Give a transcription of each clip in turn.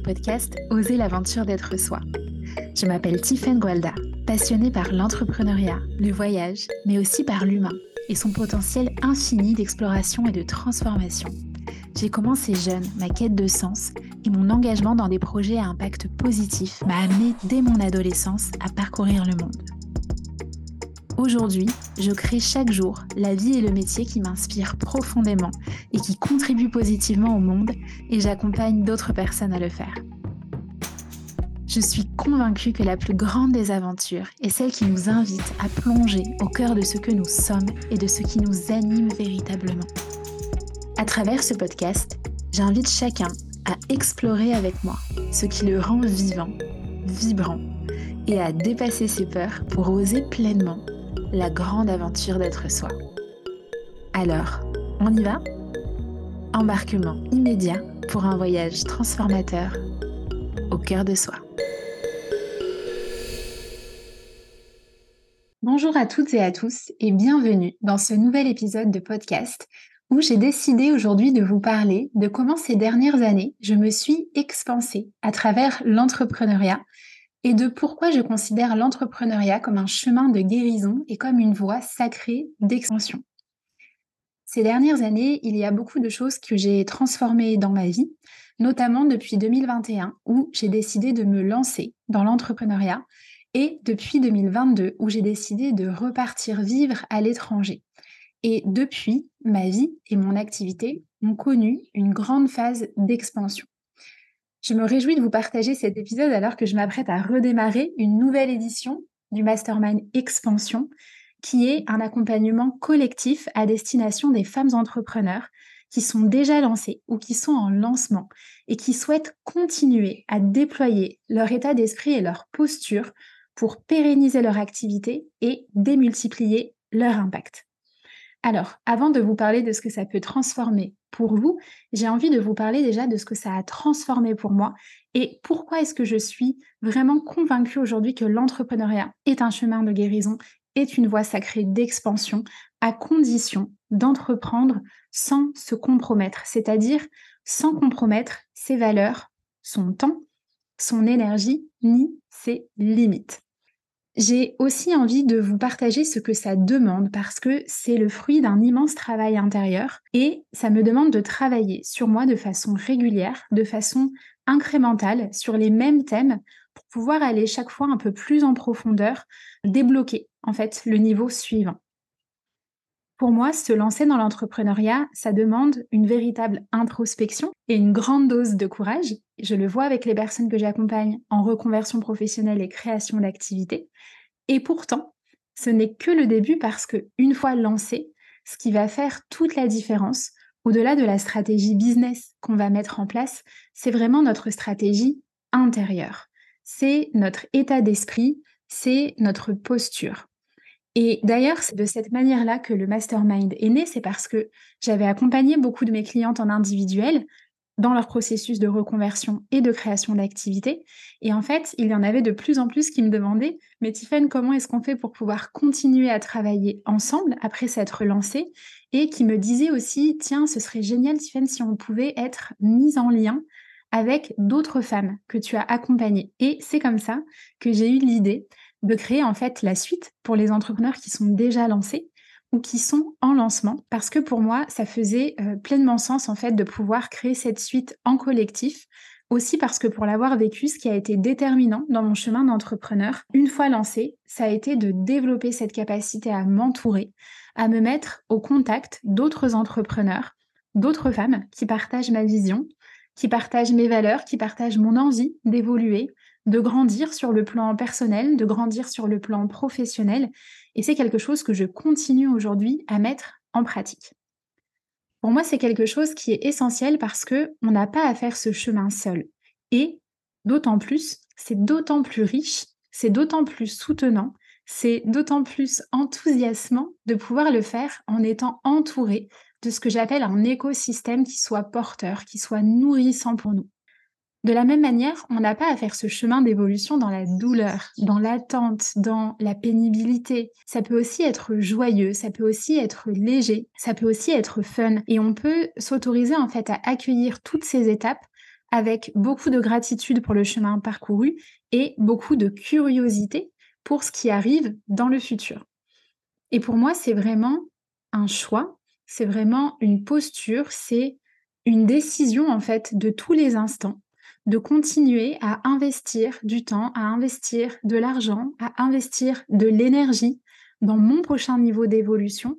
podcast Oser l'aventure d'être soi. Je m'appelle Tiffaine Gualda, passionnée par l'entrepreneuriat, le voyage, mais aussi par l'humain et son potentiel infini d'exploration et de transformation. J'ai commencé jeune ma quête de sens et mon engagement dans des projets à impact positif m'a amené dès mon adolescence à parcourir le monde. Aujourd'hui, je crée chaque jour la vie et le métier qui m'inspirent profondément et qui contribuent positivement au monde et j'accompagne d'autres personnes à le faire. Je suis convaincue que la plus grande des aventures est celle qui nous invite à plonger au cœur de ce que nous sommes et de ce qui nous anime véritablement. À travers ce podcast, j'invite chacun à explorer avec moi ce qui le rend vivant, vibrant et à dépasser ses peurs pour oser pleinement la grande aventure d'être soi. Alors, on y va? Embarquement immédiat pour un voyage transformateur au cœur de soi. Bonjour à toutes et à tous et bienvenue dans ce nouvel épisode de podcast où j'ai décidé aujourd'hui de vous parler de comment ces dernières années je me suis expansée à travers l'entrepreneuriat et de pourquoi je considère l'entrepreneuriat comme un chemin de guérison et comme une voie sacrée d'expansion. Ces dernières années, il y a beaucoup de choses que j'ai transformées dans ma vie, notamment depuis 2021 où j'ai décidé de me lancer dans l'entrepreneuriat et depuis 2022 où j'ai décidé de repartir vivre à l'étranger. Et depuis, ma vie et mon activité ont connu une grande phase d'expansion. Je me réjouis de vous partager cet épisode alors que je m'apprête à redémarrer une nouvelle édition du Mastermind Expansion, qui est un accompagnement collectif à destination des femmes entrepreneurs qui sont déjà lancées ou qui sont en lancement et qui souhaitent continuer à déployer leur état d'esprit et leur posture pour pérenniser leur activité et démultiplier leur impact. Alors, avant de vous parler de ce que ça peut transformer pour vous, j'ai envie de vous parler déjà de ce que ça a transformé pour moi et pourquoi est-ce que je suis vraiment convaincue aujourd'hui que l'entrepreneuriat est un chemin de guérison, est une voie sacrée d'expansion, à condition d'entreprendre sans se compromettre, c'est-à-dire sans compromettre ses valeurs, son temps, son énergie, ni ses limites. J'ai aussi envie de vous partager ce que ça demande parce que c'est le fruit d'un immense travail intérieur et ça me demande de travailler sur moi de façon régulière, de façon incrémentale, sur les mêmes thèmes pour pouvoir aller chaque fois un peu plus en profondeur, débloquer en fait le niveau suivant. Pour moi, se lancer dans l'entrepreneuriat, ça demande une véritable introspection et une grande dose de courage. Je le vois avec les personnes que j'accompagne en reconversion professionnelle et création d'activités. Et pourtant, ce n'est que le début parce que une fois lancé, ce qui va faire toute la différence, au-delà de la stratégie business qu'on va mettre en place, c'est vraiment notre stratégie intérieure. C'est notre état d'esprit, c'est notre posture. Et d'ailleurs, c'est de cette manière-là que le mastermind est né, c'est parce que j'avais accompagné beaucoup de mes clientes en individuel dans leur processus de reconversion et de création d'activité. Et en fait, il y en avait de plus en plus qui me demandaient, mais Tiffany, comment est-ce qu'on fait pour pouvoir continuer à travailler ensemble après s'être lancé Et qui me disaient aussi, tiens, ce serait génial, Tiffany, si on pouvait être mis en lien avec d'autres femmes que tu as accompagnées. Et c'est comme ça que j'ai eu l'idée de créer en fait la suite pour les entrepreneurs qui sont déjà lancés ou qui sont en lancement parce que pour moi ça faisait euh, pleinement sens en fait de pouvoir créer cette suite en collectif aussi parce que pour l'avoir vécu ce qui a été déterminant dans mon chemin d'entrepreneur une fois lancé ça a été de développer cette capacité à m'entourer à me mettre au contact d'autres entrepreneurs d'autres femmes qui partagent ma vision qui partagent mes valeurs qui partagent mon envie d'évoluer de grandir sur le plan personnel, de grandir sur le plan professionnel. Et c'est quelque chose que je continue aujourd'hui à mettre en pratique. Pour moi, c'est quelque chose qui est essentiel parce que on n'a pas à faire ce chemin seul. Et d'autant plus, c'est d'autant plus riche, c'est d'autant plus soutenant, c'est d'autant plus enthousiasmant de pouvoir le faire en étant entouré de ce que j'appelle un écosystème qui soit porteur, qui soit nourrissant pour nous. De la même manière, on n'a pas à faire ce chemin d'évolution dans la douleur, dans l'attente, dans la pénibilité. Ça peut aussi être joyeux, ça peut aussi être léger, ça peut aussi être fun. Et on peut s'autoriser en fait à accueillir toutes ces étapes avec beaucoup de gratitude pour le chemin parcouru et beaucoup de curiosité pour ce qui arrive dans le futur. Et pour moi, c'est vraiment un choix, c'est vraiment une posture, c'est une décision en fait de tous les instants de continuer à investir du temps, à investir de l'argent, à investir de l'énergie dans mon prochain niveau d'évolution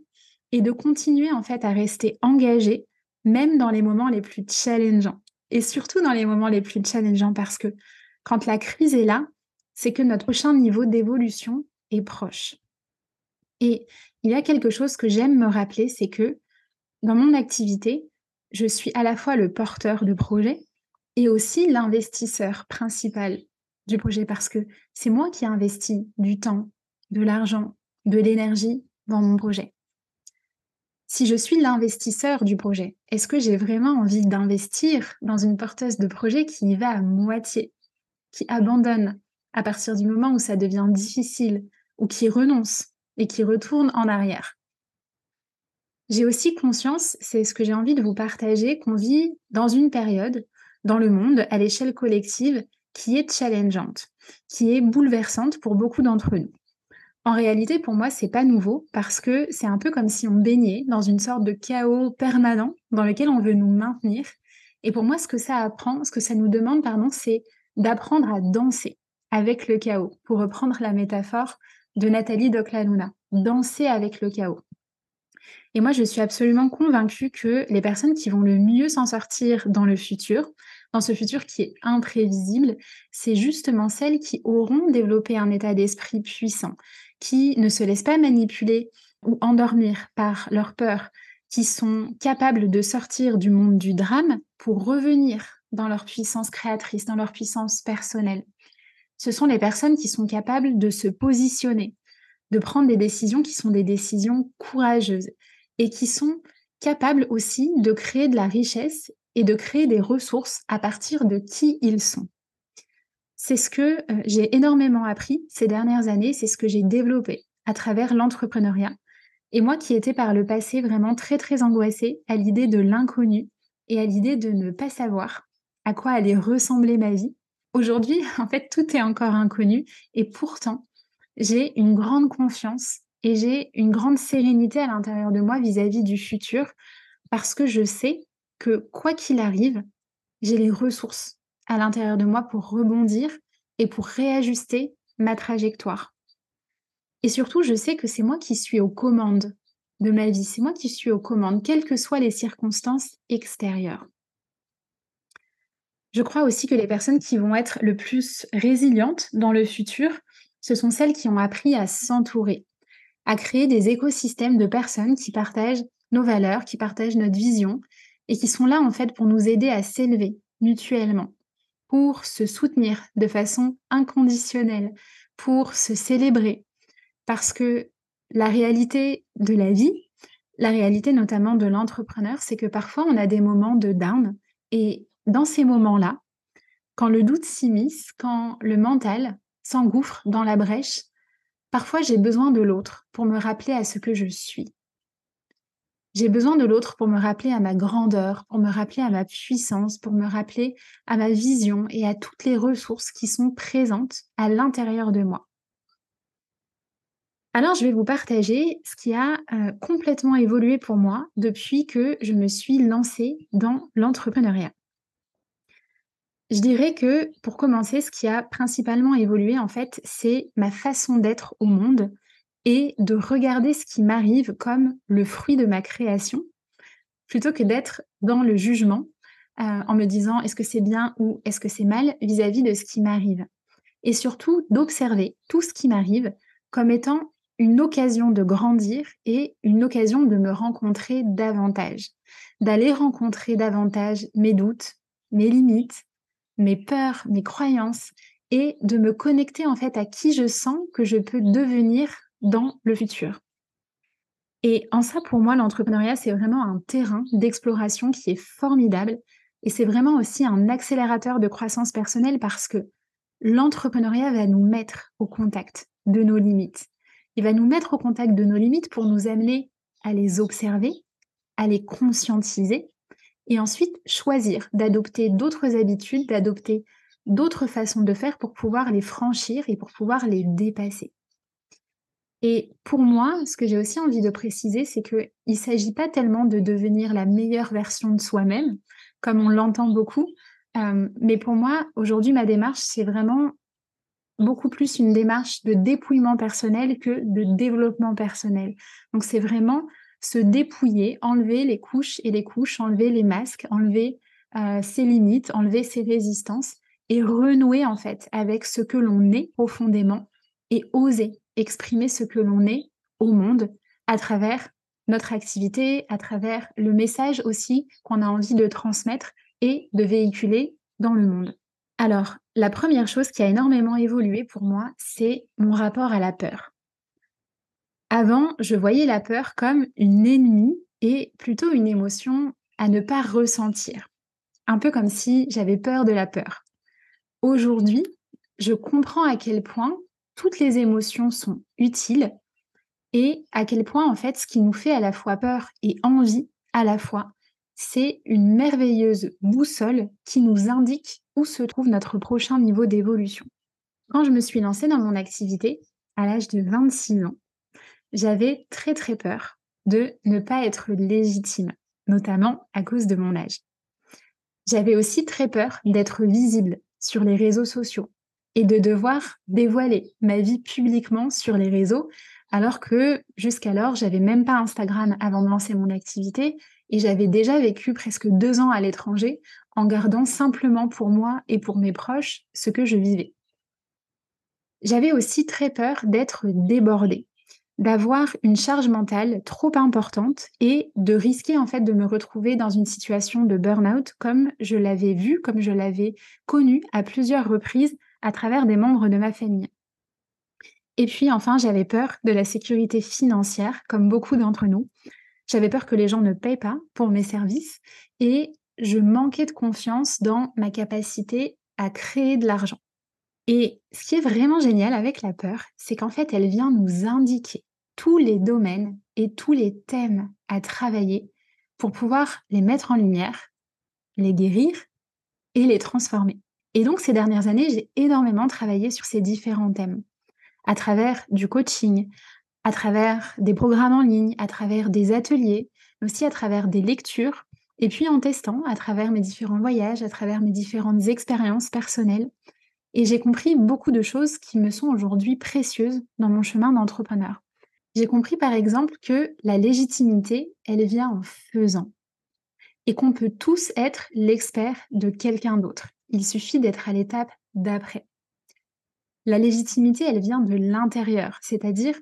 et de continuer en fait à rester engagé même dans les moments les plus challengeants et surtout dans les moments les plus challengeants parce que quand la crise est là, c'est que notre prochain niveau d'évolution est proche. Et il y a quelque chose que j'aime me rappeler, c'est que dans mon activité, je suis à la fois le porteur de projet et aussi l'investisseur principal du projet parce que c'est moi qui ai investi du temps, de l'argent, de l'énergie dans mon projet. Si je suis l'investisseur du projet, est-ce que j'ai vraiment envie d'investir dans une porteuse de projet qui y va à moitié, qui abandonne à partir du moment où ça devient difficile ou qui renonce et qui retourne en arrière? J'ai aussi conscience, c'est ce que j'ai envie de vous partager, qu'on vit dans une période dans le monde à l'échelle collective qui est challengeante, qui est bouleversante pour beaucoup d'entre nous. En réalité, pour moi, c'est pas nouveau parce que c'est un peu comme si on baignait dans une sorte de chaos permanent dans lequel on veut nous maintenir. Et pour moi, ce que ça apprend, ce que ça nous demande, pardon, c'est d'apprendre à danser avec le chaos, pour reprendre la métaphore de Nathalie Doclaluna, danser avec le chaos. Et moi, je suis absolument convaincue que les personnes qui vont le mieux s'en sortir dans le futur, dans ce futur qui est imprévisible, c'est justement celles qui auront développé un état d'esprit puissant, qui ne se laissent pas manipuler ou endormir par leur peur, qui sont capables de sortir du monde du drame pour revenir dans leur puissance créatrice, dans leur puissance personnelle. Ce sont les personnes qui sont capables de se positionner, de prendre des décisions qui sont des décisions courageuses et qui sont capables aussi de créer de la richesse et de créer des ressources à partir de qui ils sont. C'est ce que euh, j'ai énormément appris ces dernières années, c'est ce que j'ai développé à travers l'entrepreneuriat. Et moi qui étais par le passé vraiment très très angoissée à l'idée de l'inconnu et à l'idée de ne pas savoir à quoi allait ressembler ma vie, aujourd'hui en fait tout est encore inconnu et pourtant j'ai une grande confiance et j'ai une grande sérénité à l'intérieur de moi vis-à-vis du futur parce que je sais que quoi qu'il arrive, j'ai les ressources à l'intérieur de moi pour rebondir et pour réajuster ma trajectoire. Et surtout, je sais que c'est moi qui suis aux commandes de ma vie, c'est moi qui suis aux commandes, quelles que soient les circonstances extérieures. Je crois aussi que les personnes qui vont être le plus résilientes dans le futur, ce sont celles qui ont appris à s'entourer, à créer des écosystèmes de personnes qui partagent nos valeurs, qui partagent notre vision et qui sont là en fait pour nous aider à s'élever mutuellement, pour se soutenir de façon inconditionnelle, pour se célébrer. Parce que la réalité de la vie, la réalité notamment de l'entrepreneur, c'est que parfois on a des moments de down et dans ces moments-là, quand le doute s'immisce, quand le mental s'engouffre dans la brèche, Parfois, j'ai besoin de l'autre pour me rappeler à ce que je suis. J'ai besoin de l'autre pour me rappeler à ma grandeur, pour me rappeler à ma puissance, pour me rappeler à ma vision et à toutes les ressources qui sont présentes à l'intérieur de moi. Alors, je vais vous partager ce qui a euh, complètement évolué pour moi depuis que je me suis lancée dans l'entrepreneuriat. Je dirais que pour commencer, ce qui a principalement évolué, en fait, c'est ma façon d'être au monde et de regarder ce qui m'arrive comme le fruit de ma création, plutôt que d'être dans le jugement euh, en me disant est-ce que c'est bien ou est-ce que c'est mal vis-à-vis de ce qui m'arrive. Et surtout d'observer tout ce qui m'arrive comme étant une occasion de grandir et une occasion de me rencontrer davantage, d'aller rencontrer davantage mes doutes, mes limites, mes peurs, mes croyances et de me connecter en fait à qui je sens que je peux devenir dans le futur. Et en ça, pour moi, l'entrepreneuriat, c'est vraiment un terrain d'exploration qui est formidable et c'est vraiment aussi un accélérateur de croissance personnelle parce que l'entrepreneuriat va nous mettre au contact de nos limites. Il va nous mettre au contact de nos limites pour nous amener à les observer, à les conscientiser et ensuite choisir d'adopter d'autres habitudes, d'adopter d'autres façons de faire pour pouvoir les franchir et pour pouvoir les dépasser. Et pour moi, ce que j'ai aussi envie de préciser, c'est qu'il ne s'agit pas tellement de devenir la meilleure version de soi-même, comme on l'entend beaucoup, euh, mais pour moi, aujourd'hui, ma démarche, c'est vraiment beaucoup plus une démarche de dépouillement personnel que de développement personnel. Donc c'est vraiment se dépouiller, enlever les couches et les couches, enlever les masques, enlever euh, ses limites, enlever ses résistances et renouer en fait avec ce que l'on est profondément et oser exprimer ce que l'on est au monde à travers notre activité, à travers le message aussi qu'on a envie de transmettre et de véhiculer dans le monde. Alors, la première chose qui a énormément évolué pour moi, c'est mon rapport à la peur. Avant, je voyais la peur comme une ennemie et plutôt une émotion à ne pas ressentir. Un peu comme si j'avais peur de la peur. Aujourd'hui, je comprends à quel point toutes les émotions sont utiles et à quel point, en fait, ce qui nous fait à la fois peur et envie à la fois, c'est une merveilleuse boussole qui nous indique où se trouve notre prochain niveau d'évolution. Quand je me suis lancée dans mon activité, à l'âge de 26 ans, j'avais très très peur de ne pas être légitime, notamment à cause de mon âge. J'avais aussi très peur d'être visible sur les réseaux sociaux et de devoir dévoiler ma vie publiquement sur les réseaux, alors que jusqu'alors, j'avais même pas Instagram avant de lancer mon activité et j'avais déjà vécu presque deux ans à l'étranger en gardant simplement pour moi et pour mes proches ce que je vivais. J'avais aussi très peur d'être débordée, d'avoir une charge mentale trop importante et de risquer en fait de me retrouver dans une situation de burn-out comme je l'avais vu, comme je l'avais connu à plusieurs reprises à travers des membres de ma famille. Et puis enfin, j'avais peur de la sécurité financière, comme beaucoup d'entre nous. J'avais peur que les gens ne payent pas pour mes services et je manquais de confiance dans ma capacité à créer de l'argent. Et ce qui est vraiment génial avec la peur, c'est qu'en fait, elle vient nous indiquer tous les domaines et tous les thèmes à travailler pour pouvoir les mettre en lumière, les guérir et les transformer. Et donc, ces dernières années, j'ai énormément travaillé sur ces différents thèmes, à travers du coaching, à travers des programmes en ligne, à travers des ateliers, mais aussi à travers des lectures, et puis en testant à travers mes différents voyages, à travers mes différentes expériences personnelles. Et j'ai compris beaucoup de choses qui me sont aujourd'hui précieuses dans mon chemin d'entrepreneur. J'ai compris par exemple que la légitimité, elle vient en faisant. Et qu'on peut tous être l'expert de quelqu'un d'autre. Il suffit d'être à l'étape d'après. La légitimité, elle vient de l'intérieur, c'est-à-dire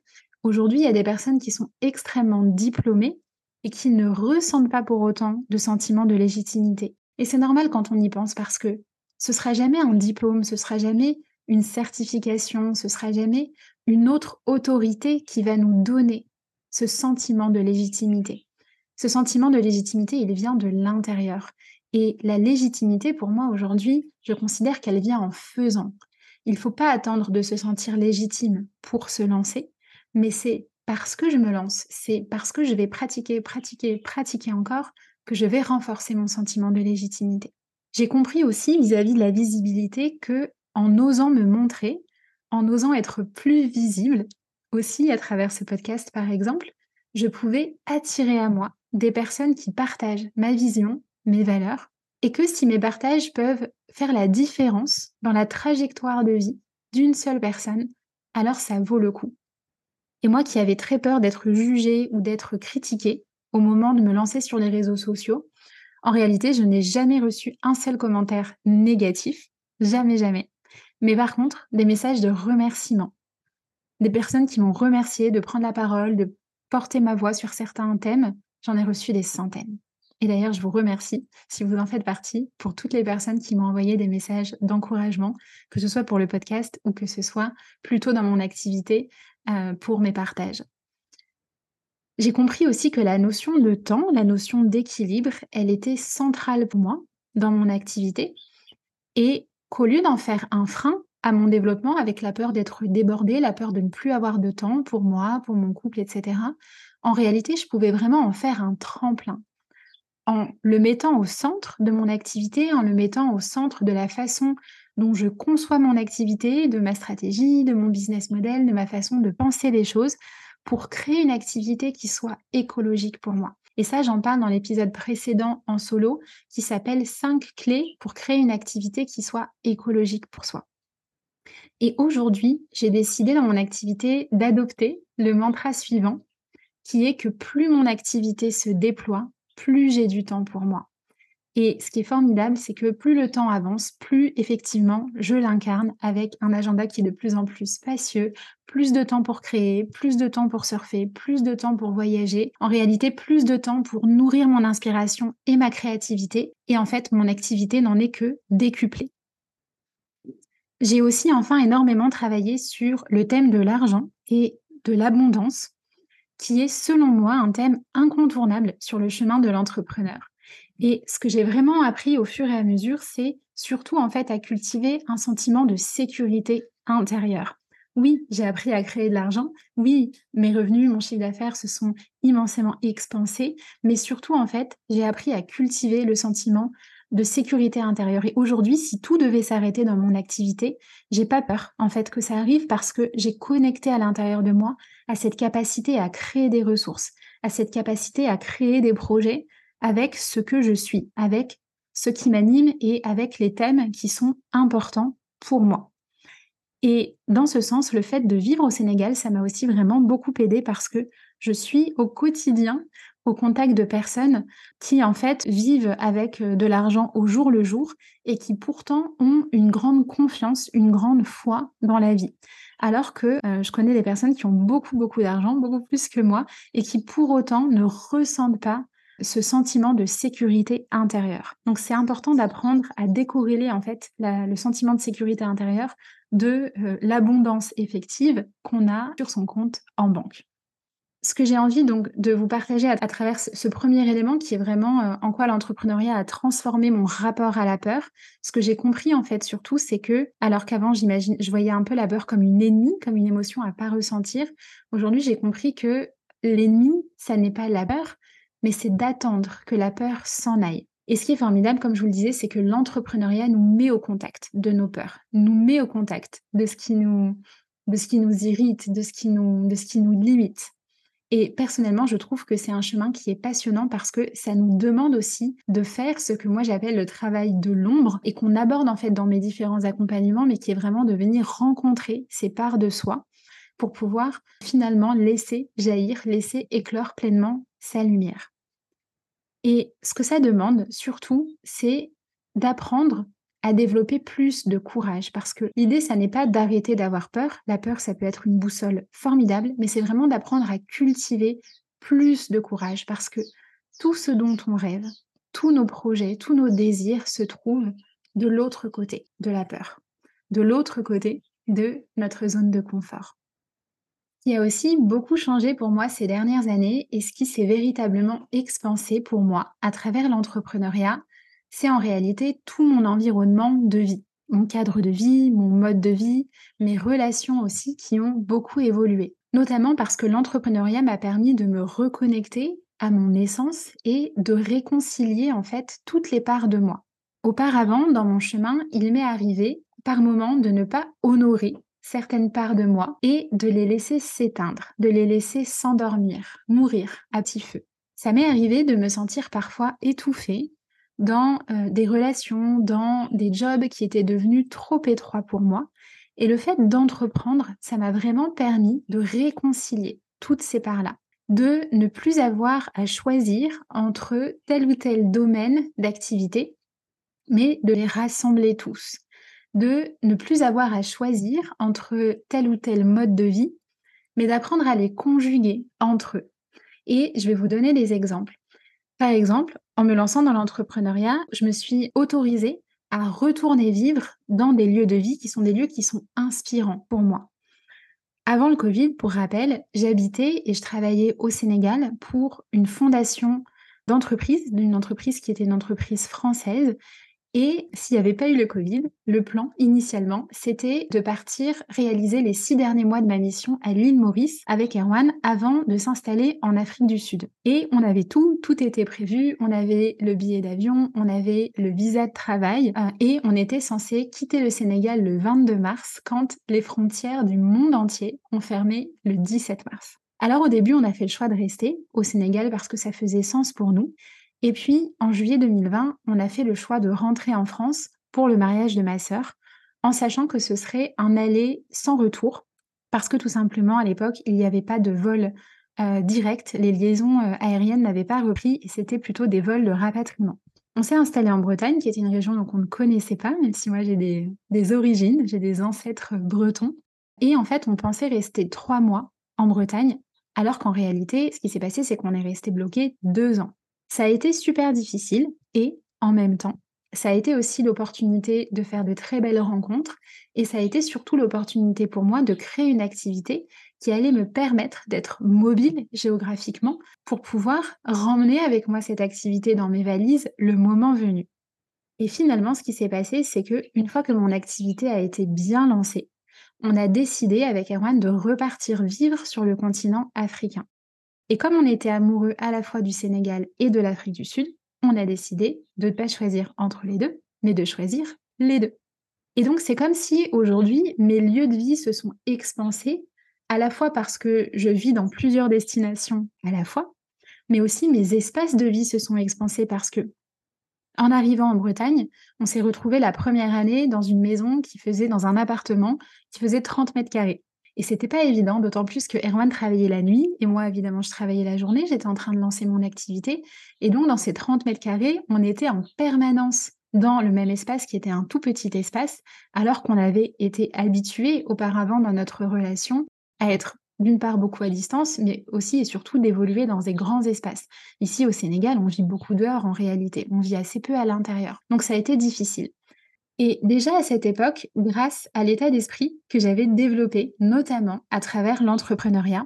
aujourd'hui, il y a des personnes qui sont extrêmement diplômées et qui ne ressentent pas pour autant de sentiment de légitimité. Et c'est normal quand on y pense parce que ce sera jamais un diplôme, ce sera jamais une certification, ce sera jamais une autre autorité qui va nous donner ce sentiment de légitimité. Ce sentiment de légitimité, il vient de l'intérieur. Et la légitimité, pour moi, aujourd'hui, je considère qu'elle vient en faisant. Il ne faut pas attendre de se sentir légitime pour se lancer, mais c'est parce que je me lance, c'est parce que je vais pratiquer, pratiquer, pratiquer encore que je vais renforcer mon sentiment de légitimité. J'ai compris aussi vis-à-vis de la visibilité que en osant me montrer, en osant être plus visible, aussi à travers ce podcast par exemple, je pouvais attirer à moi des personnes qui partagent ma vision, mes valeurs, et que si mes partages peuvent faire la différence dans la trajectoire de vie d'une seule personne, alors ça vaut le coup. Et moi qui avais très peur d'être jugée ou d'être critiquée au moment de me lancer sur les réseaux sociaux, en réalité, je n'ai jamais reçu un seul commentaire négatif, jamais, jamais. Mais par contre, des messages de remerciement. Des personnes qui m'ont remercié de prendre la parole, de porter ma voix sur certains thèmes, j'en ai reçu des centaines. Et d'ailleurs, je vous remercie, si vous en faites partie, pour toutes les personnes qui m'ont envoyé des messages d'encouragement, que ce soit pour le podcast ou que ce soit plutôt dans mon activité euh, pour mes partages. J'ai compris aussi que la notion de temps, la notion d'équilibre, elle était centrale pour moi dans mon activité et qu'au lieu d'en faire un frein à mon développement avec la peur d'être débordée, la peur de ne plus avoir de temps pour moi, pour mon couple, etc., en réalité, je pouvais vraiment en faire un tremplin en le mettant au centre de mon activité, en le mettant au centre de la façon dont je conçois mon activité, de ma stratégie, de mon business model, de ma façon de penser les choses, pour créer une activité qui soit écologique pour moi. Et ça, j'en parle dans l'épisode précédent en solo qui s'appelle 5 clés pour créer une activité qui soit écologique pour soi. Et aujourd'hui, j'ai décidé dans mon activité d'adopter le mantra suivant qui est que plus mon activité se déploie, plus j'ai du temps pour moi. Et ce qui est formidable, c'est que plus le temps avance, plus effectivement je l'incarne avec un agenda qui est de plus en plus spacieux, plus de temps pour créer, plus de temps pour surfer, plus de temps pour voyager, en réalité plus de temps pour nourrir mon inspiration et ma créativité. Et en fait, mon activité n'en est que décuplée. J'ai aussi enfin énormément travaillé sur le thème de l'argent et de l'abondance, qui est selon moi un thème incontournable sur le chemin de l'entrepreneur. Et ce que j'ai vraiment appris au fur et à mesure, c'est surtout en fait à cultiver un sentiment de sécurité intérieure. Oui, j'ai appris à créer de l'argent. Oui, mes revenus, mon chiffre d'affaires se sont immensément expansés. Mais surtout, en fait, j'ai appris à cultiver le sentiment de sécurité intérieure. Et aujourd'hui, si tout devait s'arrêter dans mon activité, j'ai pas peur, en fait, que ça arrive parce que j'ai connecté à l'intérieur de moi à cette capacité à créer des ressources, à cette capacité à créer des projets avec ce que je suis, avec ce qui m'anime et avec les thèmes qui sont importants pour moi. Et dans ce sens, le fait de vivre au Sénégal, ça m'a aussi vraiment beaucoup aidé parce que je suis au quotidien au contact de personnes qui en fait vivent avec euh, de l'argent au jour le jour et qui pourtant ont une grande confiance, une grande foi dans la vie. Alors que euh, je connais des personnes qui ont beaucoup beaucoup d'argent, beaucoup plus que moi, et qui pour autant ne ressentent pas ce sentiment de sécurité intérieure. Donc c'est important d'apprendre à décorréler en fait le sentiment de sécurité intérieure de euh, l'abondance effective qu'on a sur son compte en banque. Ce que j'ai envie donc de vous partager à, travers ce, premier élément qui est vraiment euh, en quoi l'entrepreneuriat a transformé mon rapport à la peur, ce que j'ai compris en fait surtout, c'est que alors qu'avant je voyais un peu la peur comme une ennemie, comme une émotion à pas ressentir, aujourd'hui j'ai compris que l'ennemi, ça n'est pas la peur, mais c'est d'attendre que la peur s'en aille. Et ce qui est formidable, comme je vous le disais, c'est que l'entrepreneuriat nous met au contact de nos peurs, nous met au contact de ce qui nous, de ce qui nous irrite, de ce qui nous, de ce qui nous limite. Et personnellement, je trouve que c'est un chemin qui est passionnant parce que ça nous demande aussi de faire ce que moi j'appelle le travail de l'ombre et qu'on aborde en fait dans mes différents accompagnements, mais qui est vraiment de venir rencontrer ces parts de soi pour pouvoir finalement laisser jaillir, laisser éclore pleinement sa lumière. Et ce que ça demande surtout, c'est d'apprendre à développer plus de courage parce que l'idée, ça n'est pas d'arrêter d'avoir peur. La peur, ça peut être une boussole formidable, mais c'est vraiment d'apprendre à cultiver plus de courage parce que tout ce dont on rêve, tous nos projets, tous nos désirs se trouvent de l'autre côté de la peur, de l'autre côté de notre zone de confort qui a aussi beaucoup changé pour moi ces dernières années et ce qui s'est véritablement expansé pour moi à travers l'entrepreneuriat, c'est en réalité tout mon environnement de vie, mon cadre de vie, mon mode de vie, mes relations aussi qui ont beaucoup évolué. Notamment parce que l'entrepreneuriat m'a permis de me reconnecter à mon essence et de réconcilier en fait toutes les parts de moi. Auparavant, dans mon chemin, il m'est arrivé par moments de ne pas honorer certaines parts de moi et de les laisser s'éteindre, de les laisser s'endormir, mourir à petit feu. Ça m'est arrivé de me sentir parfois étouffée dans euh, des relations, dans des jobs qui étaient devenus trop étroits pour moi. Et le fait d'entreprendre, ça m'a vraiment permis de réconcilier toutes ces parts-là, de ne plus avoir à choisir entre tel ou tel domaine d'activité, mais de les rassembler tous de ne plus avoir à choisir entre tel ou tel mode de vie, mais d'apprendre à les conjuguer entre eux. Et je vais vous donner des exemples. Par exemple, en me lançant dans l'entrepreneuriat, je me suis autorisée à retourner vivre dans des lieux de vie qui sont des lieux qui sont inspirants pour moi. Avant le Covid, pour rappel, j'habitais et je travaillais au Sénégal pour une fondation d'entreprise, d'une entreprise qui était une entreprise française Et s'il n'y avait pas eu le Covid, le plan initialement, c'était de partir réaliser les six derniers mois de ma mission à l'île Maurice avec Erwan avant de s'installer en Afrique du Sud. Et on avait tout, tout était prévu. On avait le billet d'avion, on avait le visa de travail euh, et on était censé quitter le Sénégal le 22 mars quand les frontières du monde entier ont fermé le 17 mars. Alors au début, on a fait le choix de rester au Sénégal parce que ça faisait sens pour nous. Et puis, en juillet 2020, on a fait le choix de rentrer en France pour le mariage de ma sœur, en sachant que ce serait un aller sans retour, parce que tout simplement, à l'époque, il n'y avait pas de vol euh, direct, les liaisons euh, aériennes n'avaient pas repris, et c'était plutôt des vols de rapatriement. On s'est installé en Bretagne, qui était une région qu'on ne connaissait pas, même si moi j'ai des, des origines, j'ai des ancêtres bretons. Et en fait, on pensait rester trois mois en Bretagne, alors qu'en réalité, ce qui s'est passé, c'est qu'on est resté bloqué deux ans. Ça a été super difficile et en même temps, ça a été aussi l'opportunité de faire de très belles rencontres et ça a été surtout l'opportunité pour moi de créer une activité qui allait me permettre d'être mobile géographiquement pour pouvoir ramener avec moi cette activité dans mes valises le moment venu. Et finalement, ce qui s'est passé, c'est que une fois que mon activité a été bien lancée, on a décidé avec Erwan de repartir vivre sur le continent africain. Et comme on était amoureux à la fois du Sénégal et de l'Afrique du Sud, on a décidé de ne pas choisir entre les deux, mais de choisir les deux. Et donc c'est comme si aujourd'hui mes lieux de vie se sont expansés, à la fois parce que je vis dans plusieurs destinations à la fois, mais aussi mes espaces de vie se sont expansés parce que en arrivant en Bretagne, on s'est retrouvé la première année dans une maison qui faisait, dans un appartement qui faisait 30 mètres carrés. Et c'était pas évident, d'autant plus que Erwan travaillait la nuit et moi, évidemment, je travaillais la journée. J'étais en train de lancer mon activité. Et donc, dans ces 30 mètres carrés, on était en permanence dans le même espace qui était un tout petit espace, alors qu'on avait été habitué auparavant dans notre relation à être d'une part beaucoup à distance, mais aussi et surtout d'évoluer dans des grands espaces. Ici au Sénégal, on vit beaucoup dehors en réalité, on vit assez peu à l'intérieur. Donc ça a été difficile. Et déjà à cette époque, grâce à l'état d'esprit que j'avais développé, notamment à travers l'entrepreneuriat,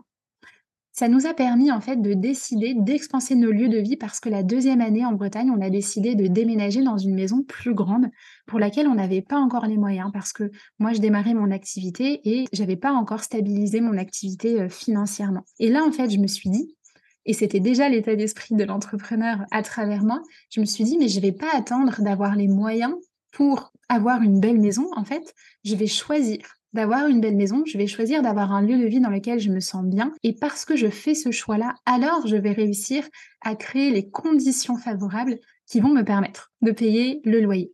ça nous a permis en fait de décider d'expanser nos lieux de vie parce que la deuxième année en Bretagne, on a décidé de déménager dans une maison plus grande pour laquelle on n'avait pas encore les moyens parce que moi je démarrais mon activité et j'avais pas encore stabilisé mon activité euh, financièrement. Et là en fait, je me suis dit et c'était déjà l'état d'esprit de l'entrepreneur à travers moi, je me suis dit mais je vais pas attendre d'avoir les moyens pour avoir une belle maison, en fait, je vais choisir d'avoir une belle maison, je vais choisir d'avoir un lieu de vie dans lequel je me sens bien. Et parce que je fais ce choix-là, alors je vais réussir à créer les conditions favorables qui vont me permettre de payer le loyer.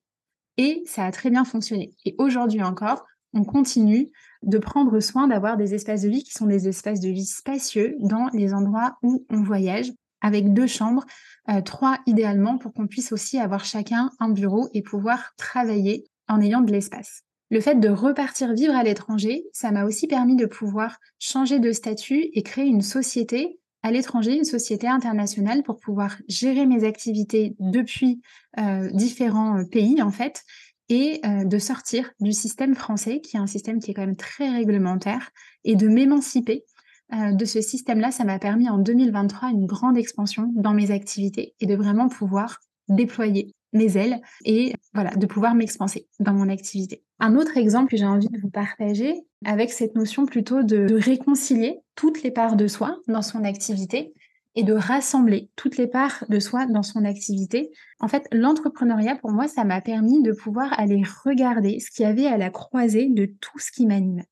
Et ça a très bien fonctionné. Et aujourd'hui encore, on continue de prendre soin d'avoir des espaces de vie qui sont des espaces de vie spacieux dans les endroits où on voyage, avec deux chambres, euh, trois idéalement, pour qu'on puisse aussi avoir chacun un bureau et pouvoir travailler en ayant de l'espace. Le fait de repartir vivre à l'étranger, ça m'a aussi permis de pouvoir changer de statut et créer une société à l'étranger, une société internationale pour pouvoir gérer mes activités depuis euh, différents euh, pays en fait et de sortir du système français qui est un système qui est quand même très réglementaire et de m'émanciper euh, de ce système-là, ça m'a permis en 2023 une grande expansion dans mes activités et de vraiment pouvoir déployer mes ailes et voilà, de pouvoir m'expanser dans mon activité. Un autre exemple que j'ai envie de vous partager avec cette notion plutôt de, réconcilier toutes les parts de soi dans son activité et de rassembler toutes les parts de soi dans son activité. En fait, l'entrepreneuriat, pour moi, ça m'a permis de pouvoir aller regarder ce qu'il y avait à la croisée de tout ce qui m'anime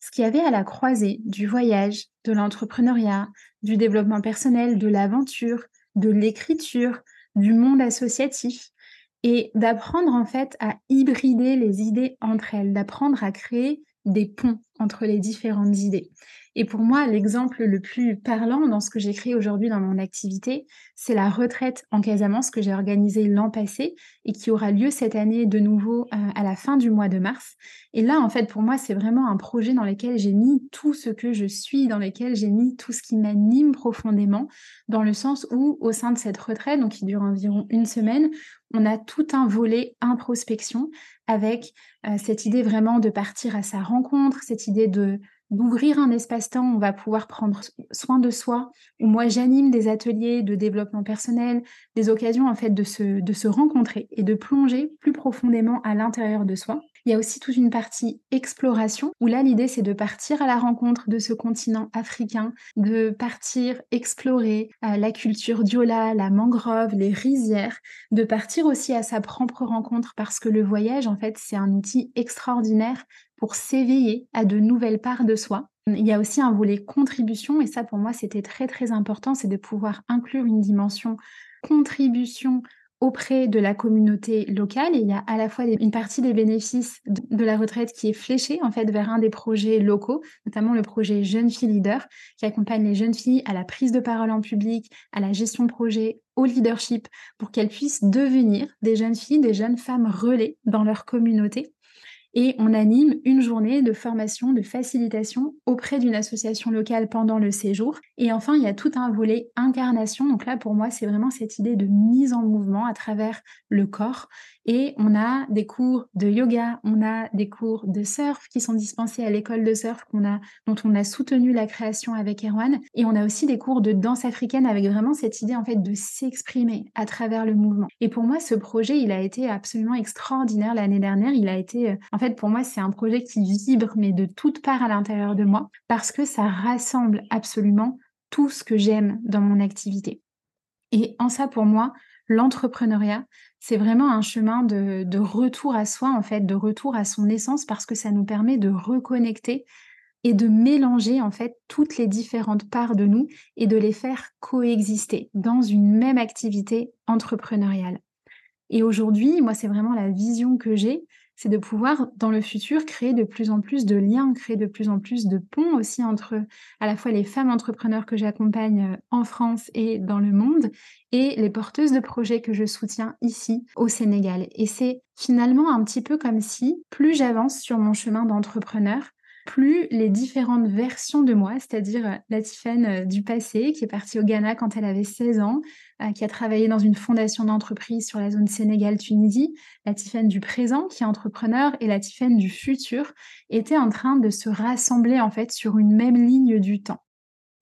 ce qu'il y avait à la croisée du voyage, de l'entrepreneuriat, du développement personnel, de l'aventure, de l'écriture, du monde associatif, et d'apprendre en fait à hybrider les idées entre elles, d'apprendre à créer des ponts entre les différentes idées. Et pour moi, l'exemple le plus parlant dans ce que j'écris aujourd'hui dans mon activité, c'est la retraite en Casamance que j'ai organisée l'an passé et qui aura lieu cette année de nouveau euh, à la fin du mois de mars. Et là, en fait, pour moi, c'est vraiment un projet dans lequel j'ai mis tout ce que je suis, dans lequel j'ai mis tout ce qui m'anime profondément, dans le sens où, au sein de cette retraite, donc qui dure environ une semaine, on a tout un volet introspection avec euh, cette idée vraiment de partir à sa rencontre, cette idée de d'ouvrir un espace-temps où on va pouvoir prendre soin de soi, où moi j'anime des ateliers de développement personnel, des occasions en fait de se, de se rencontrer et de plonger plus profondément à l'intérieur de soi. Il y a aussi toute une partie exploration, où là l'idée c'est de partir à la rencontre de ce continent africain, de partir explorer euh, la culture diola, la mangrove, les rizières, de partir aussi à sa propre rencontre parce que le voyage en fait c'est un outil extraordinaire pour s'éveiller à de nouvelles parts de soi. Il y a aussi un volet contribution et ça pour moi c'était très très important, c'est de pouvoir inclure une dimension contribution auprès de la communauté locale. il y a à la fois une partie des bénéfices de la retraite qui est fléchée en fait vers un des projets locaux, notamment le projet Jeunes filles leaders, qui accompagne les jeunes filles à la prise de parole en public, à la gestion de projet, au leadership, pour qu'elles puissent devenir des jeunes filles, des jeunes femmes relais dans leur communauté et on anime une journée de formation, de facilitation auprès d'une association locale pendant le séjour. Et enfin, il y a tout un volet incarnation. Donc là, pour moi, c'est vraiment cette idée de mise en mouvement à travers le corps. Et on a des cours de yoga, on a des cours de surf qui sont dispensés à l'école de surf dont on a soutenu la création avec Erwan. Et on a aussi des cours de danse africaine avec vraiment cette idée en fait de s'exprimer à travers le mouvement. Et pour moi, ce projet, il a été absolument extraordinaire l'année dernière. Il a été, euh, en fait, pour moi, c'est un projet qui vibre, mais de toutes parts à l'intérieur de moi, parce que ça rassemble absolument tout ce que j'aime dans mon activité. Et en ça, pour moi, l'entrepreneuriat, c'est vraiment un chemin de, retour à soi, en fait, de retour à son essence, parce que ça nous permet de reconnecter et de mélanger, en fait, toutes les différentes parts de nous et de les faire coexister dans une même activité entrepreneuriale. Et aujourd'hui, moi, c'est vraiment la vision que j'ai, c'est de pouvoir, dans le futur, créer de plus en plus de liens, créer de plus en plus de ponts aussi entre à la fois les femmes entrepreneurs que j'accompagne euh, en France et dans le monde et les porteuses de projets que je soutiens ici au Sénégal. Et c'est finalement un petit peu comme si, plus j'avance sur mon chemin d'entrepreneur, plus les différentes versions de moi, c'est-à-dire euh, la Tiffaine euh, du passé, qui est partie au Ghana quand elle avait 16 ans, qui a travaillé dans une fondation d'entreprise sur la zone Sénégal-Tunisie, la Tiffaine du présent, qui est entrepreneur, et la Tiffaine du futur, étaient en train de se rassembler en fait sur une même ligne du temps.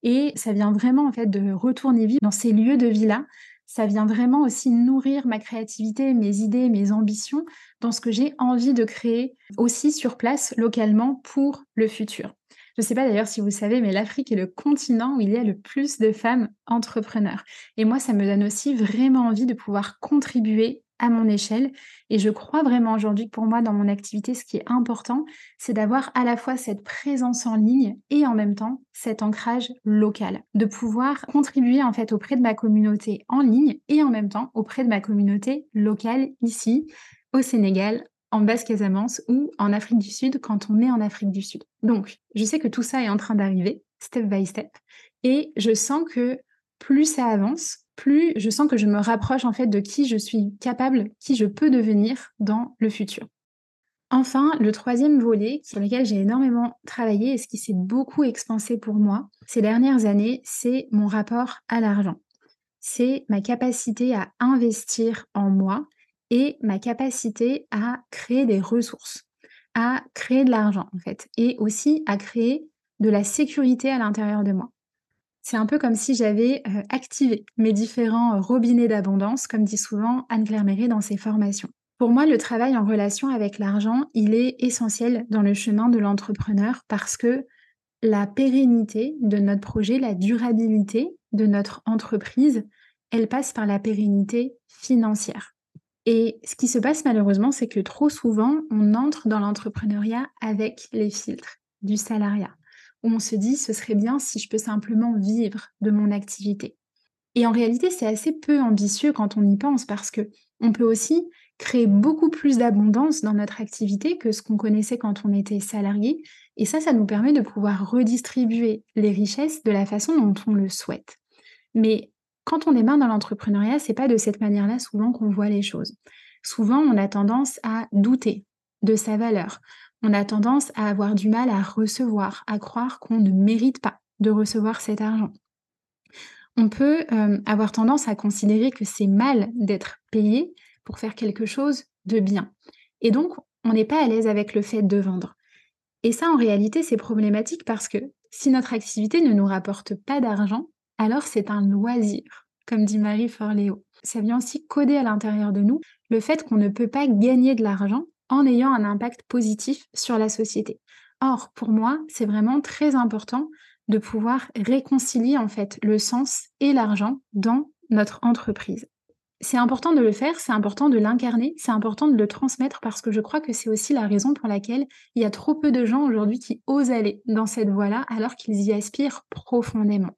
Et ça vient vraiment en fait de retourner vivre dans ces lieux de vie-là, ça vient vraiment aussi nourrir ma créativité, mes idées, mes ambitions dans ce que j'ai envie de créer aussi sur place, localement, pour le futur. Je ne sais pas d'ailleurs si vous savez, mais l'Afrique est le continent où il y a le plus de femmes entrepreneurs. Et moi, ça me donne aussi vraiment envie de pouvoir contribuer à mon échelle. Et je crois vraiment aujourd'hui que pour moi, dans mon activité, ce qui est important, c'est d'avoir à la fois cette présence en ligne et en même temps cet ancrage local, de pouvoir contribuer en fait auprès de ma communauté en ligne et en même temps auprès de ma communauté locale ici au Sénégal, en Basse-Casamance ou en Afrique du Sud quand on est en Afrique du Sud. Donc, je sais que tout ça est en train d'arriver, step by step, et je sens que plus ça avance, plus je sens que je me rapproche en fait de qui je suis capable, qui je peux devenir dans le futur. Enfin, le troisième volet sur lequel j'ai énormément travaillé et ce qui s'est beaucoup expansé pour moi ces dernières années, c'est mon rapport à l'argent. C'est ma capacité à investir en moi et ma capacité à créer des ressources, à créer de l'argent en fait, et aussi à créer de la sécurité à l'intérieur de moi. C'est un peu comme si j'avais euh, activé mes différents euh, robinets d'abondance, comme dit souvent Anne-Claire dans ses formations. Pour moi, le travail en relation avec l'argent, il est essentiel dans le chemin de l'entrepreneur parce que la pérennité de notre projet, la durabilité de notre entreprise, elle passe par la pérennité financière. Et ce qui se passe malheureusement, c'est que trop souvent, on entre dans l'entrepreneuriat avec les filtres du salariat où on se dit ce serait bien si je peux simplement vivre de mon activité. Et en réalité, c'est assez peu ambitieux quand on y pense parce que on peut aussi créer beaucoup plus d'abondance dans notre activité que ce qu'on connaissait quand on était salarié. Et ça, ça nous permet de pouvoir redistribuer les richesses de la façon dont on le souhaite. Mais quand on démarre dans l'entrepreneuriat, c'est pas de cette manière-là souvent qu'on voit les choses. Souvent, on a tendance à douter de sa valeur on a tendance à avoir du mal à recevoir, à croire qu'on ne mérite pas de recevoir cet argent. On peut euh, avoir tendance à considérer que c'est mal d'être payé pour faire quelque chose de bien. Et donc, on n'est pas à l'aise avec le fait de vendre. Et ça, en réalité, c'est problématique parce que si notre activité ne nous rapporte pas d'argent, alors c'est un loisir, comme dit Marie Forleo. Ça vient aussi coder à l'intérieur de nous le fait qu'on ne peut pas gagner de l'argent en ayant un impact positif sur la société. Or, pour moi, c'est vraiment très important de pouvoir réconcilier en fait le sens et l'argent dans notre entreprise. C'est important de le faire, c'est important de l'incarner, c'est important de le transmettre parce que je crois que c'est aussi la raison pour laquelle il y a trop peu de gens aujourd'hui qui osent aller dans cette voie-là alors qu'ils y aspirent profondément.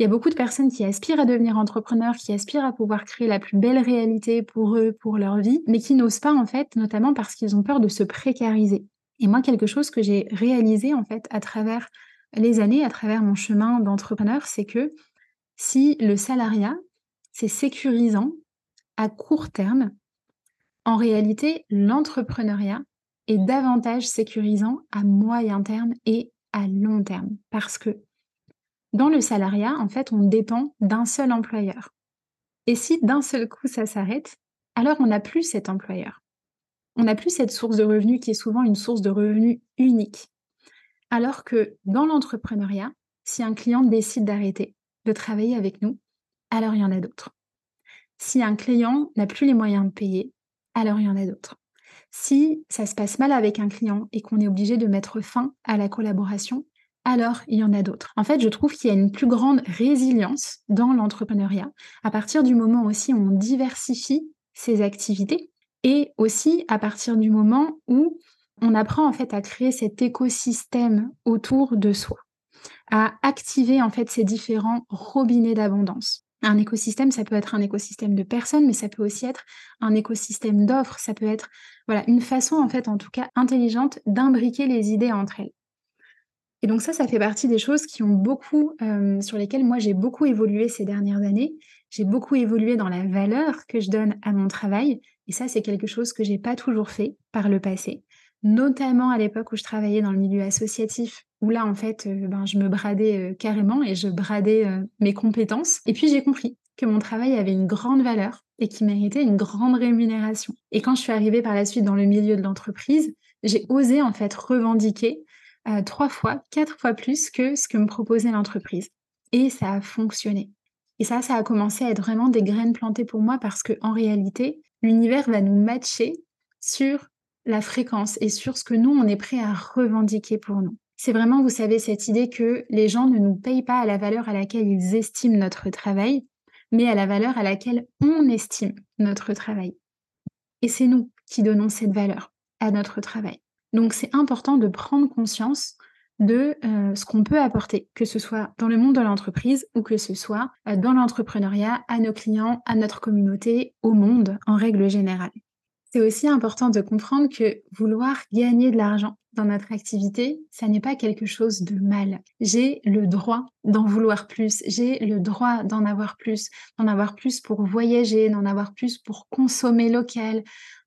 Il y a beaucoup de personnes qui aspirent à devenir entrepreneurs, qui aspirent à pouvoir créer la plus belle réalité pour eux, pour leur vie, mais qui n'osent pas en fait, notamment parce qu'ils ont peur de se précariser. Et moi, quelque chose que j'ai réalisé en fait à travers les années, à travers mon chemin d'entrepreneur, c'est que si le salariat, c'est sécurisant à court terme, en réalité, l'entrepreneuriat est davantage sécurisant à moyen terme et à long terme. Parce que dans le salariat, en fait, on dépend d'un seul employeur. Et si d'un seul coup ça s'arrête, alors on n'a plus cet employeur. On n'a plus cette source de revenus qui est souvent une source de revenus unique. Alors que dans l'entrepreneuriat, si un client décide d'arrêter de travailler avec nous, alors il y en a d'autres. Si un client n'a plus les moyens de payer, alors il y en a d'autres. Si ça se passe mal avec un client et qu'on est obligé de mettre fin à la collaboration, alors il y en a d'autres. En fait, je trouve qu'il y a une plus grande résilience dans l'entrepreneuriat à partir du moment aussi où on diversifie ses activités et aussi à partir du moment où on apprend en fait à créer cet écosystème autour de soi, à activer en fait ces différents robinets d'abondance. Un écosystème, ça peut être un écosystème de personnes, mais ça peut aussi être un écosystème d'offres. Ça peut être voilà une façon en fait, en tout cas intelligente, d'imbriquer les idées entre elles. Et donc ça, ça fait partie des choses qui ont beaucoup, euh, sur lesquelles moi j'ai beaucoup évolué ces dernières années. J'ai beaucoup évolué dans la valeur que je donne à mon travail. Et ça, c'est quelque chose que j'ai pas toujours fait par le passé notamment à l'époque où je travaillais dans le milieu associatif, où là, en fait, euh, ben, je me bradais euh, carrément et je bradais mes compétences. Et puis, j'ai compris que mon travail avait une grande valeur et qui méritait une grande rémunération. Et quand je suis arrivée par la suite dans le milieu de l'entreprise, j'ai osé, en fait, revendiquer trois fois, quatre fois plus que ce que me proposait l'entreprise. Et ça a fonctionné. Et ça, ça a commencé à être vraiment des graines plantées pour moi parce que en réalité, l'univers va nous matcher sur la fréquence et sur ce que nous, on est prêt à revendiquer pour nous. C'est vraiment, vous savez, cette idée que les gens ne nous payent pas à la valeur à laquelle ils estiment notre travail, mais à la valeur à laquelle on estime notre travail. Et c'est nous qui donnons cette valeur à notre travail. Donc c'est important de prendre conscience de euh, ce qu'on peut apporter, que ce soit dans le monde de l'entreprise ou que ce soit euh, dans l'entrepreneuriat, à nos clients, à notre communauté, au monde en règle générale. C'est aussi important de comprendre que vouloir gagner de l'argent dans notre activité, ça n'est pas quelque chose de mal. J'ai le droit d'en vouloir plus, j'ai le droit d'en avoir plus, d'en avoir plus pour voyager, d'en avoir plus pour consommer local,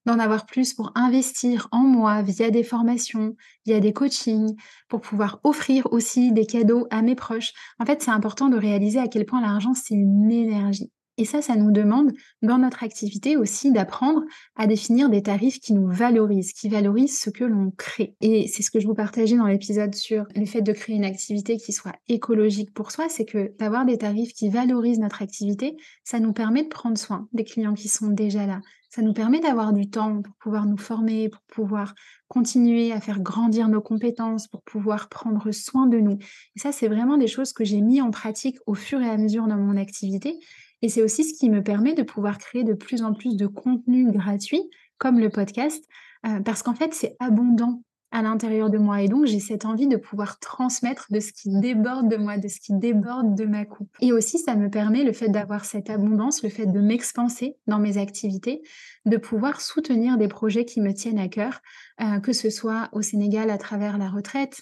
d'en avoir plus pour investir en moi via des formations, via des coachings, pour pouvoir offrir aussi des cadeaux à mes proches. En fait, c'est important de réaliser à quel point l'argent, c'est une énergie. Et ça, ça nous demande dans notre activité aussi d'apprendre à définir des tarifs qui nous valorisent, qui valorisent ce que l'on crée. Et c'est ce que je vous partageais dans l'épisode sur le fait de créer une activité qui soit écologique pour soi, c'est que d'avoir des tarifs qui valorisent notre activité, ça nous permet de prendre soin des clients qui sont déjà là. Ça nous permet d'avoir du temps pour pouvoir nous former, pour pouvoir continuer à faire grandir nos compétences, pour pouvoir prendre soin de nous. Et ça, c'est vraiment des choses que j'ai mis en pratique au fur et à mesure dans mon activité et c'est aussi ce qui me permet de pouvoir créer de plus en plus de contenu gratuit, comme le podcast, euh, parce qu'en fait, c'est abondant à l'intérieur de moi. Et donc, j'ai cette envie de pouvoir transmettre de ce qui déborde de moi, de ce qui déborde de ma coupe. Et aussi, ça me permet, le fait d'avoir cette abondance, le fait de m'expanser dans mes activités, de pouvoir soutenir des projets qui me tiennent à cœur, euh, que ce soit au Sénégal à travers la retraite,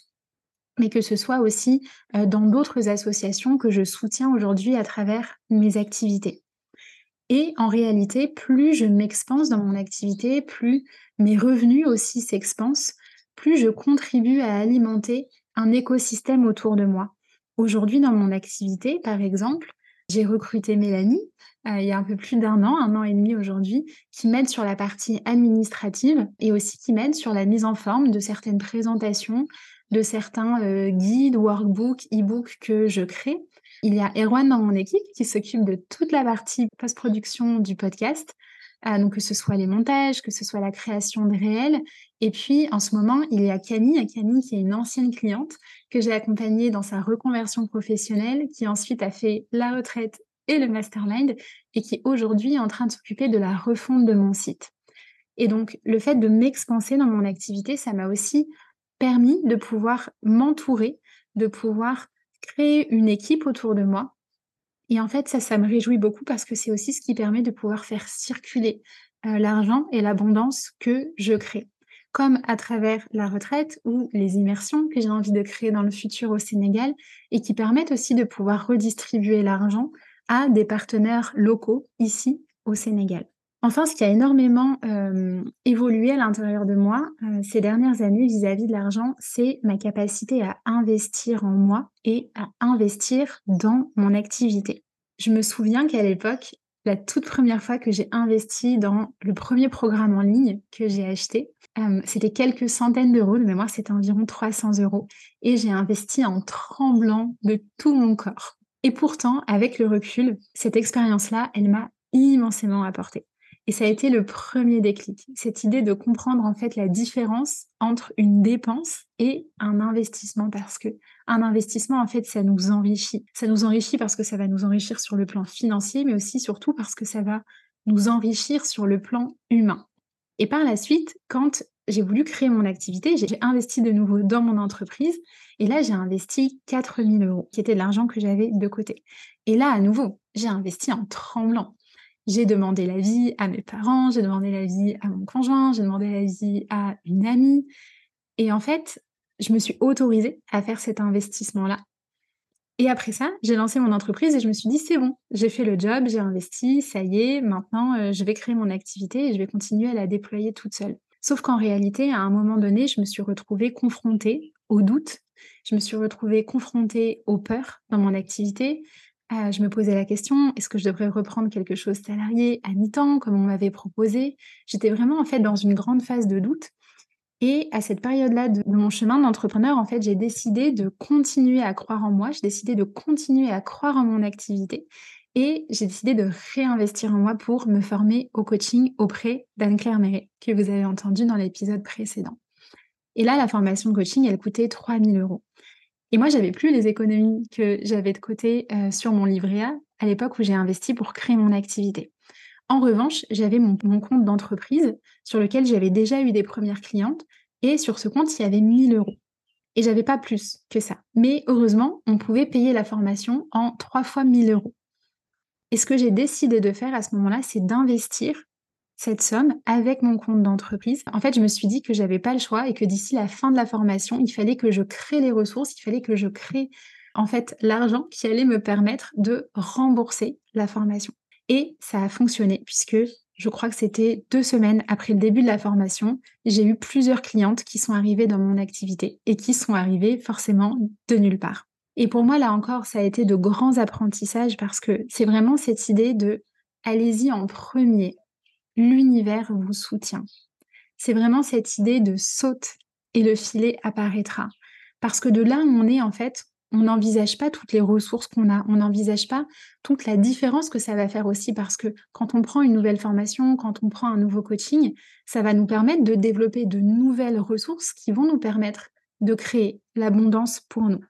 mais que ce soit aussi dans d'autres associations que je soutiens aujourd'hui à travers mes activités. Et en réalité, plus je m'expanse dans mon activité, plus mes revenus aussi s'expansent, plus je contribue à alimenter un écosystème autour de moi. Aujourd'hui, dans mon activité, par exemple, j'ai recruté Mélanie il y a un peu plus d'un an, un an et demi aujourd'hui, qui m'aide sur la partie administrative et aussi qui m'aide sur la mise en forme de certaines présentations, de certains euh, guides, workbooks, e-books que je crée. Il y a Erwan dans mon équipe qui s'occupe de toute la partie post-production du podcast, euh, donc que ce soit les montages, que ce soit la création de réels. Et puis en ce moment, il y a Camille, Camille qui est une ancienne cliente que j'ai accompagnée dans sa reconversion professionnelle, qui ensuite a fait la retraite et le mastermind et qui aujourd'hui est en train de s'occuper de la refonte de mon site. Et donc le fait de m'expanser dans mon activité, ça m'a aussi permis de pouvoir m'entourer, de pouvoir créer une équipe autour de moi et en fait, ça, ça me réjouit beaucoup parce que c'est aussi ce qui permet de pouvoir faire circuler euh, l'argent et l'abondance que je crée. Comme à travers la retraite ou les immersions que j'ai envie de créer dans le futur au Sénégal et qui permettent aussi de pouvoir redistribuer l'argent à des partenaires locaux ici au Sénégal. Enfin, ce qui a énormément euh, évolué à l'intérieur de moi euh, ces dernières années vis-à-vis de l'argent, c'est ma capacité à investir en moi et à investir dans mon activité. Je me souviens qu'à l'époque, la toute première fois que j'ai investi dans le premier programme en ligne que j'ai acheté, euh, c'était quelques centaines d'euros, de mémoire c'était environ 300 euros, et j'ai investi en tremblant de tout mon corps. Et pourtant, avec le recul, cette expérience-là, elle m'a immensément apporté. Et ça a été le premier déclic, cette idée de comprendre en fait la différence entre une dépense et un investissement parce que un investissement en fait ça nous enrichit. Ça nous enrichit parce que ça va nous enrichir sur le plan financier mais aussi surtout parce que ça va nous enrichir sur le plan humain. Et par la suite, quand j'ai voulu créer mon activité, j'ai investi de nouveau dans mon entreprise et là j'ai investi 4000 euros qui était de l'argent que j'avais de côté. Et là à nouveau, j'ai investi en tremblant j'ai demandé l'avis à mes parents, j'ai demandé l'avis à mon conjoint, j'ai demandé l'avis à une amie. Et en fait, je me suis autorisée à faire cet investissement-là. Et après ça, j'ai lancé mon entreprise et je me suis dit, c'est bon, j'ai fait le job, j'ai investi, ça y est, maintenant euh, je vais créer mon activité et je vais continuer à la déployer toute seule. Sauf qu'en réalité, à un moment donné, je me suis retrouvée confrontée au doute, je me suis retrouvée confrontée aux peurs dans mon activité, ah, je me posais la question, est-ce que je devrais reprendre quelque chose salarié à mi-temps, comme on m'avait proposé? J'étais vraiment en fait dans une grande phase de doute. Et à cette période-là de, mon chemin d'entrepreneur, en fait, j'ai décidé de continuer à croire en moi, j'ai décidé de continuer à croire en mon activité et j'ai décidé de réinvestir en moi pour me former au coaching auprès d'Anne-Claire Méret, que vous avez entendu dans l'épisode précédent. Et là, la formation coaching, elle coûtait 3000 euros. Et moi, j'avais plus les économies que j'avais de côté euh, sur mon livret A à l'époque où j'ai investi pour créer mon activité. En revanche, j'avais mon, compte d'entreprise sur lequel j'avais déjà eu des premières clientes et sur ce compte, il y avait 1000 euros. Et j'avais pas plus que ça. Mais heureusement, on pouvait payer la formation en trois fois 1000 euros. Et ce que j'ai décidé de faire à ce moment-là, c'est d'investir cette somme avec mon compte d'entreprise. En fait, je me suis dit que j'avais pas le choix et que d'ici la fin de la formation, il fallait que je crée les ressources, il fallait que je crée en fait l'argent qui allait me permettre de rembourser la formation. Et ça a fonctionné puisque je crois que c'était deux semaines après le début de la formation, j'ai eu plusieurs clientes qui sont arrivées dans mon activité et qui sont arrivées forcément de nulle part. Et pour moi, là encore, ça a été de grands apprentissages parce que c'est vraiment cette idée de allez-y en premier, l'univers vous soutient. C'est vraiment cette idée de saute et le filet apparaîtra. Parce que de là où on est, en fait, on n'envisage pas toutes les ressources qu'on a, on n'envisage pas toute la différence que ça va faire aussi, parce que quand on prend une nouvelle formation, quand on prend un nouveau coaching, ça va nous permettre de développer de nouvelles ressources qui vont nous permettre de créer l'abondance pour nous.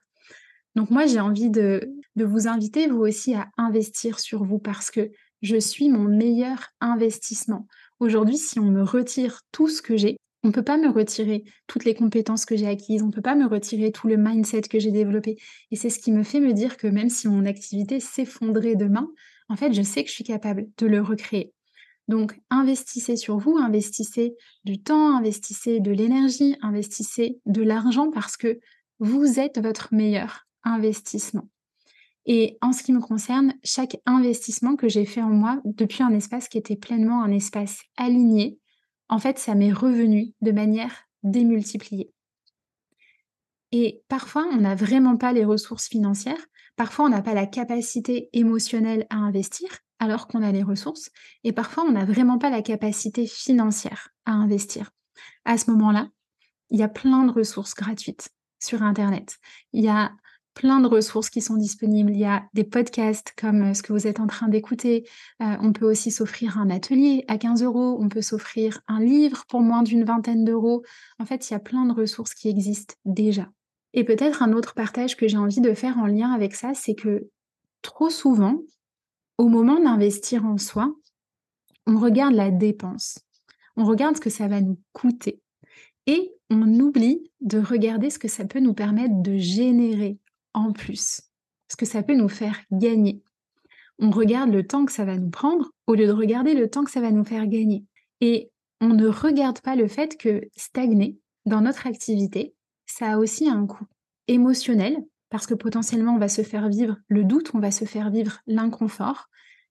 Donc moi, j'ai envie de, de vous inviter, vous aussi, à investir sur vous, parce que je suis mon meilleur investissement. Aujourd'hui, si on me retire tout ce que j'ai, on ne peut pas me retirer toutes les compétences que j'ai acquises, on ne peut pas me retirer tout le mindset que j'ai développé. Et c'est ce qui me fait me dire que même si mon activité s'effondrait demain, en fait, je sais que je suis capable de le recréer. Donc, investissez sur vous, investissez du temps, investissez de l'énergie, investissez de l'argent parce que vous êtes votre meilleur investissement. Et en ce qui me concerne, chaque investissement que j'ai fait en moi depuis un espace qui était pleinement un espace aligné, en fait, ça m'est revenu de manière démultipliée. Et parfois, on n'a vraiment pas les ressources financières, parfois on n'a pas la capacité émotionnelle à investir alors qu'on a les ressources, et parfois on n'a vraiment pas la capacité financière à investir. À ce moment-là, il y a plein de ressources gratuites sur Internet. Il y a plein de ressources qui sont disponibles. Il y a des podcasts comme euh, ce que vous êtes en train d'écouter. Euh, on peut aussi s'offrir un atelier à 15 euros. On peut s'offrir un livre pour moins d'une vingtaine d'euros. En fait, il y a plein de ressources qui existent déjà. Et peut-être un autre partage que j'ai envie de faire en lien avec ça, c'est que trop souvent, au moment d'investir en soi, on regarde la dépense. On regarde ce que ça va nous coûter. Et on oublie de regarder ce que ça peut nous permettre de générer en plus, ce que ça peut nous faire gagner. On regarde le temps que ça va nous prendre au lieu de regarder le temps que ça va nous faire gagner. Et on ne regarde pas le fait que stagner dans notre activité, ça a aussi un coût émotionnel, parce que potentiellement on va se faire vivre le doute, on va se faire vivre l'inconfort.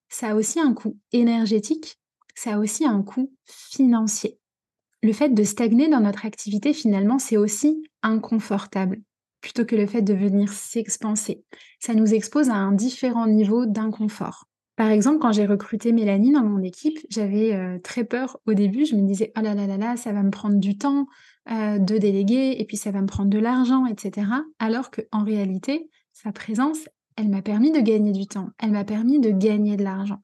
Ça a aussi un coût énergétique, ça a aussi un coût financier. Le fait de stagner dans notre activité, finalement, c'est aussi inconfortable plutôt que le fait de venir s'expanser. Ça nous expose à un différent niveau d'inconfort. Par exemple, quand j'ai recruté Mélanie dans mon équipe, j'avais euh, très peur au début. Je me disais, oh là là là là, ça va me prendre du temps euh, de déléguer et puis ça va me prendre de l'argent, etc. Alors qu'en réalité, sa présence, elle m'a permis de gagner du temps. Elle m'a permis de gagner de l'argent.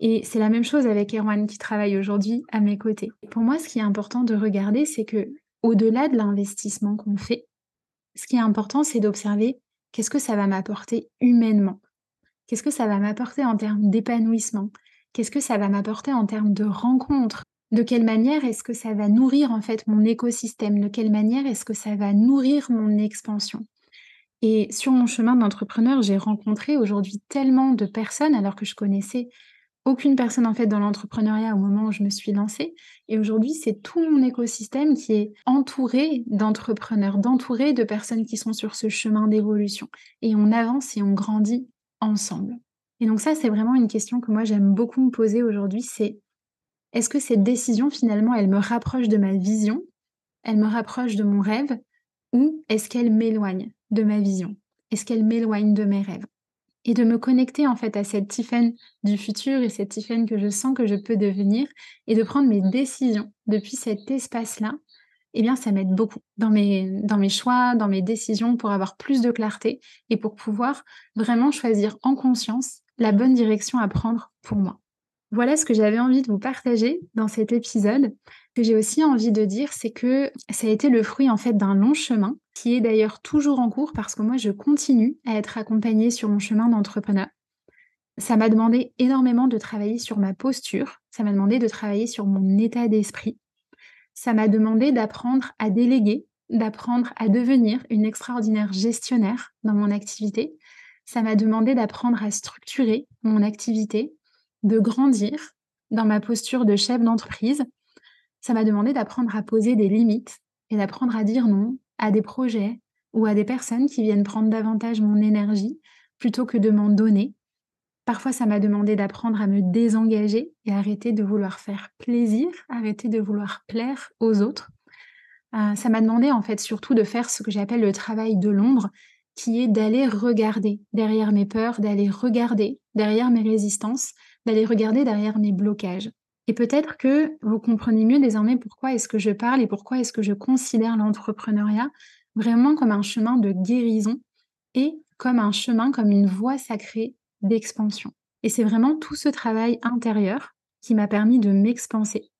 Et c'est la même chose avec Erwan qui travaille aujourd'hui à mes côtés. Pour moi, ce qui est important de regarder, c'est que au-delà de l'investissement qu'on fait, ce qui est important, c'est d'observer qu'est-ce que ça va m'apporter humainement. Qu'est-ce que ça va m'apporter en termes d'épanouissement? Qu'est-ce que ça va m'apporter en termes de rencontres? De quelle manière est-ce que ça va nourrir en fait mon écosystème? De quelle manière est-ce que ça va nourrir mon expansion? Et sur mon chemin d'entrepreneur, j'ai rencontré aujourd'hui tellement de personnes alors que je connaissais aucune personne en fait dans l'entrepreneuriat au moment où je me suis lancée. Et aujourd'hui, c'est tout mon écosystème qui est entouré d'entrepreneurs, d'entouré de personnes qui sont sur ce chemin d'évolution. Et on avance et on grandit ensemble. Et donc ça, c'est vraiment une question que moi j'aime beaucoup me poser aujourd'hui, c'est est-ce que cette décision finalement, elle me rapproche de ma vision, elle me rapproche de mon rêve, ou est-ce qu'elle m'éloigne de ma vision? Est-ce qu'elle m'éloigne de mes rêves? Et de me connecter en fait à cette Tiffany du futur et cette Tiffany que je sens que je peux devenir et de prendre mes décisions depuis cet espace-là, eh bien ça m'aide beaucoup dans mes, dans mes choix, dans mes décisions pour avoir plus de clarté et pour pouvoir vraiment choisir en conscience la bonne direction à prendre pour moi. Voilà ce que j'avais envie de vous partager dans cet épisode. Que j'ai aussi envie de dire, c'est que ça a été le fruit en fait d'un long chemin qui est d'ailleurs toujours en cours parce que moi je continue à être accompagnée sur mon chemin d'entrepreneur. Ça m'a demandé énormément de travailler sur ma posture, ça m'a demandé de travailler sur mon état d'esprit, ça m'a demandé d'apprendre à déléguer, d'apprendre à devenir une extraordinaire gestionnaire dans mon activité, ça m'a demandé d'apprendre à structurer mon activité, de grandir dans ma posture de chef d'entreprise, ça m'a demandé d'apprendre à poser des limites et d'apprendre à dire non à des projets ou à des personnes qui viennent prendre davantage mon énergie plutôt que de m'en donner. Parfois, ça m'a demandé d'apprendre à me désengager et arrêter de vouloir faire plaisir, arrêter de vouloir plaire aux autres. Euh, ça m'a demandé en fait surtout de faire ce que j'appelle le travail de l'ombre, qui est d'aller regarder derrière mes peurs, d'aller regarder derrière mes résistances, d'aller regarder derrière mes blocages. Et peut-être que vous comprenez mieux désormais pourquoi est-ce que je parle et pourquoi est-ce que je considère l'entrepreneuriat vraiment comme un chemin de guérison et comme un chemin, comme une voie sacrée d'expansion. Et c'est vraiment tout ce travail intérieur qui m'a permis de m'expanser.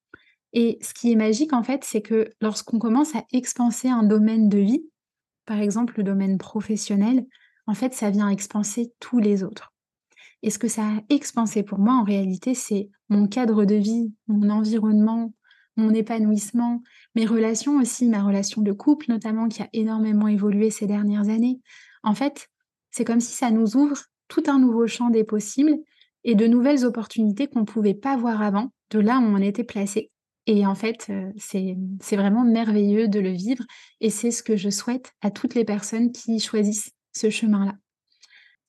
Et ce qui est magique en fait, c'est que lorsqu'on commence à expanser un domaine de vie, par exemple le domaine professionnel, en fait, ça vient expanser tous les autres. Et ce que ça a expansé pour moi, en réalité, c'est mon cadre de vie, mon environnement, mon épanouissement, mes relations aussi, ma relation de couple notamment, qui a énormément évolué ces dernières années. En fait, c'est comme si ça nous ouvre tout un nouveau champ des possibles et de nouvelles opportunités qu'on ne pouvait pas voir avant, de là où on était placé. Et en fait, euh, c'est vraiment merveilleux de le vivre et c'est ce que je souhaite à toutes les personnes qui choisissent ce chemin-là.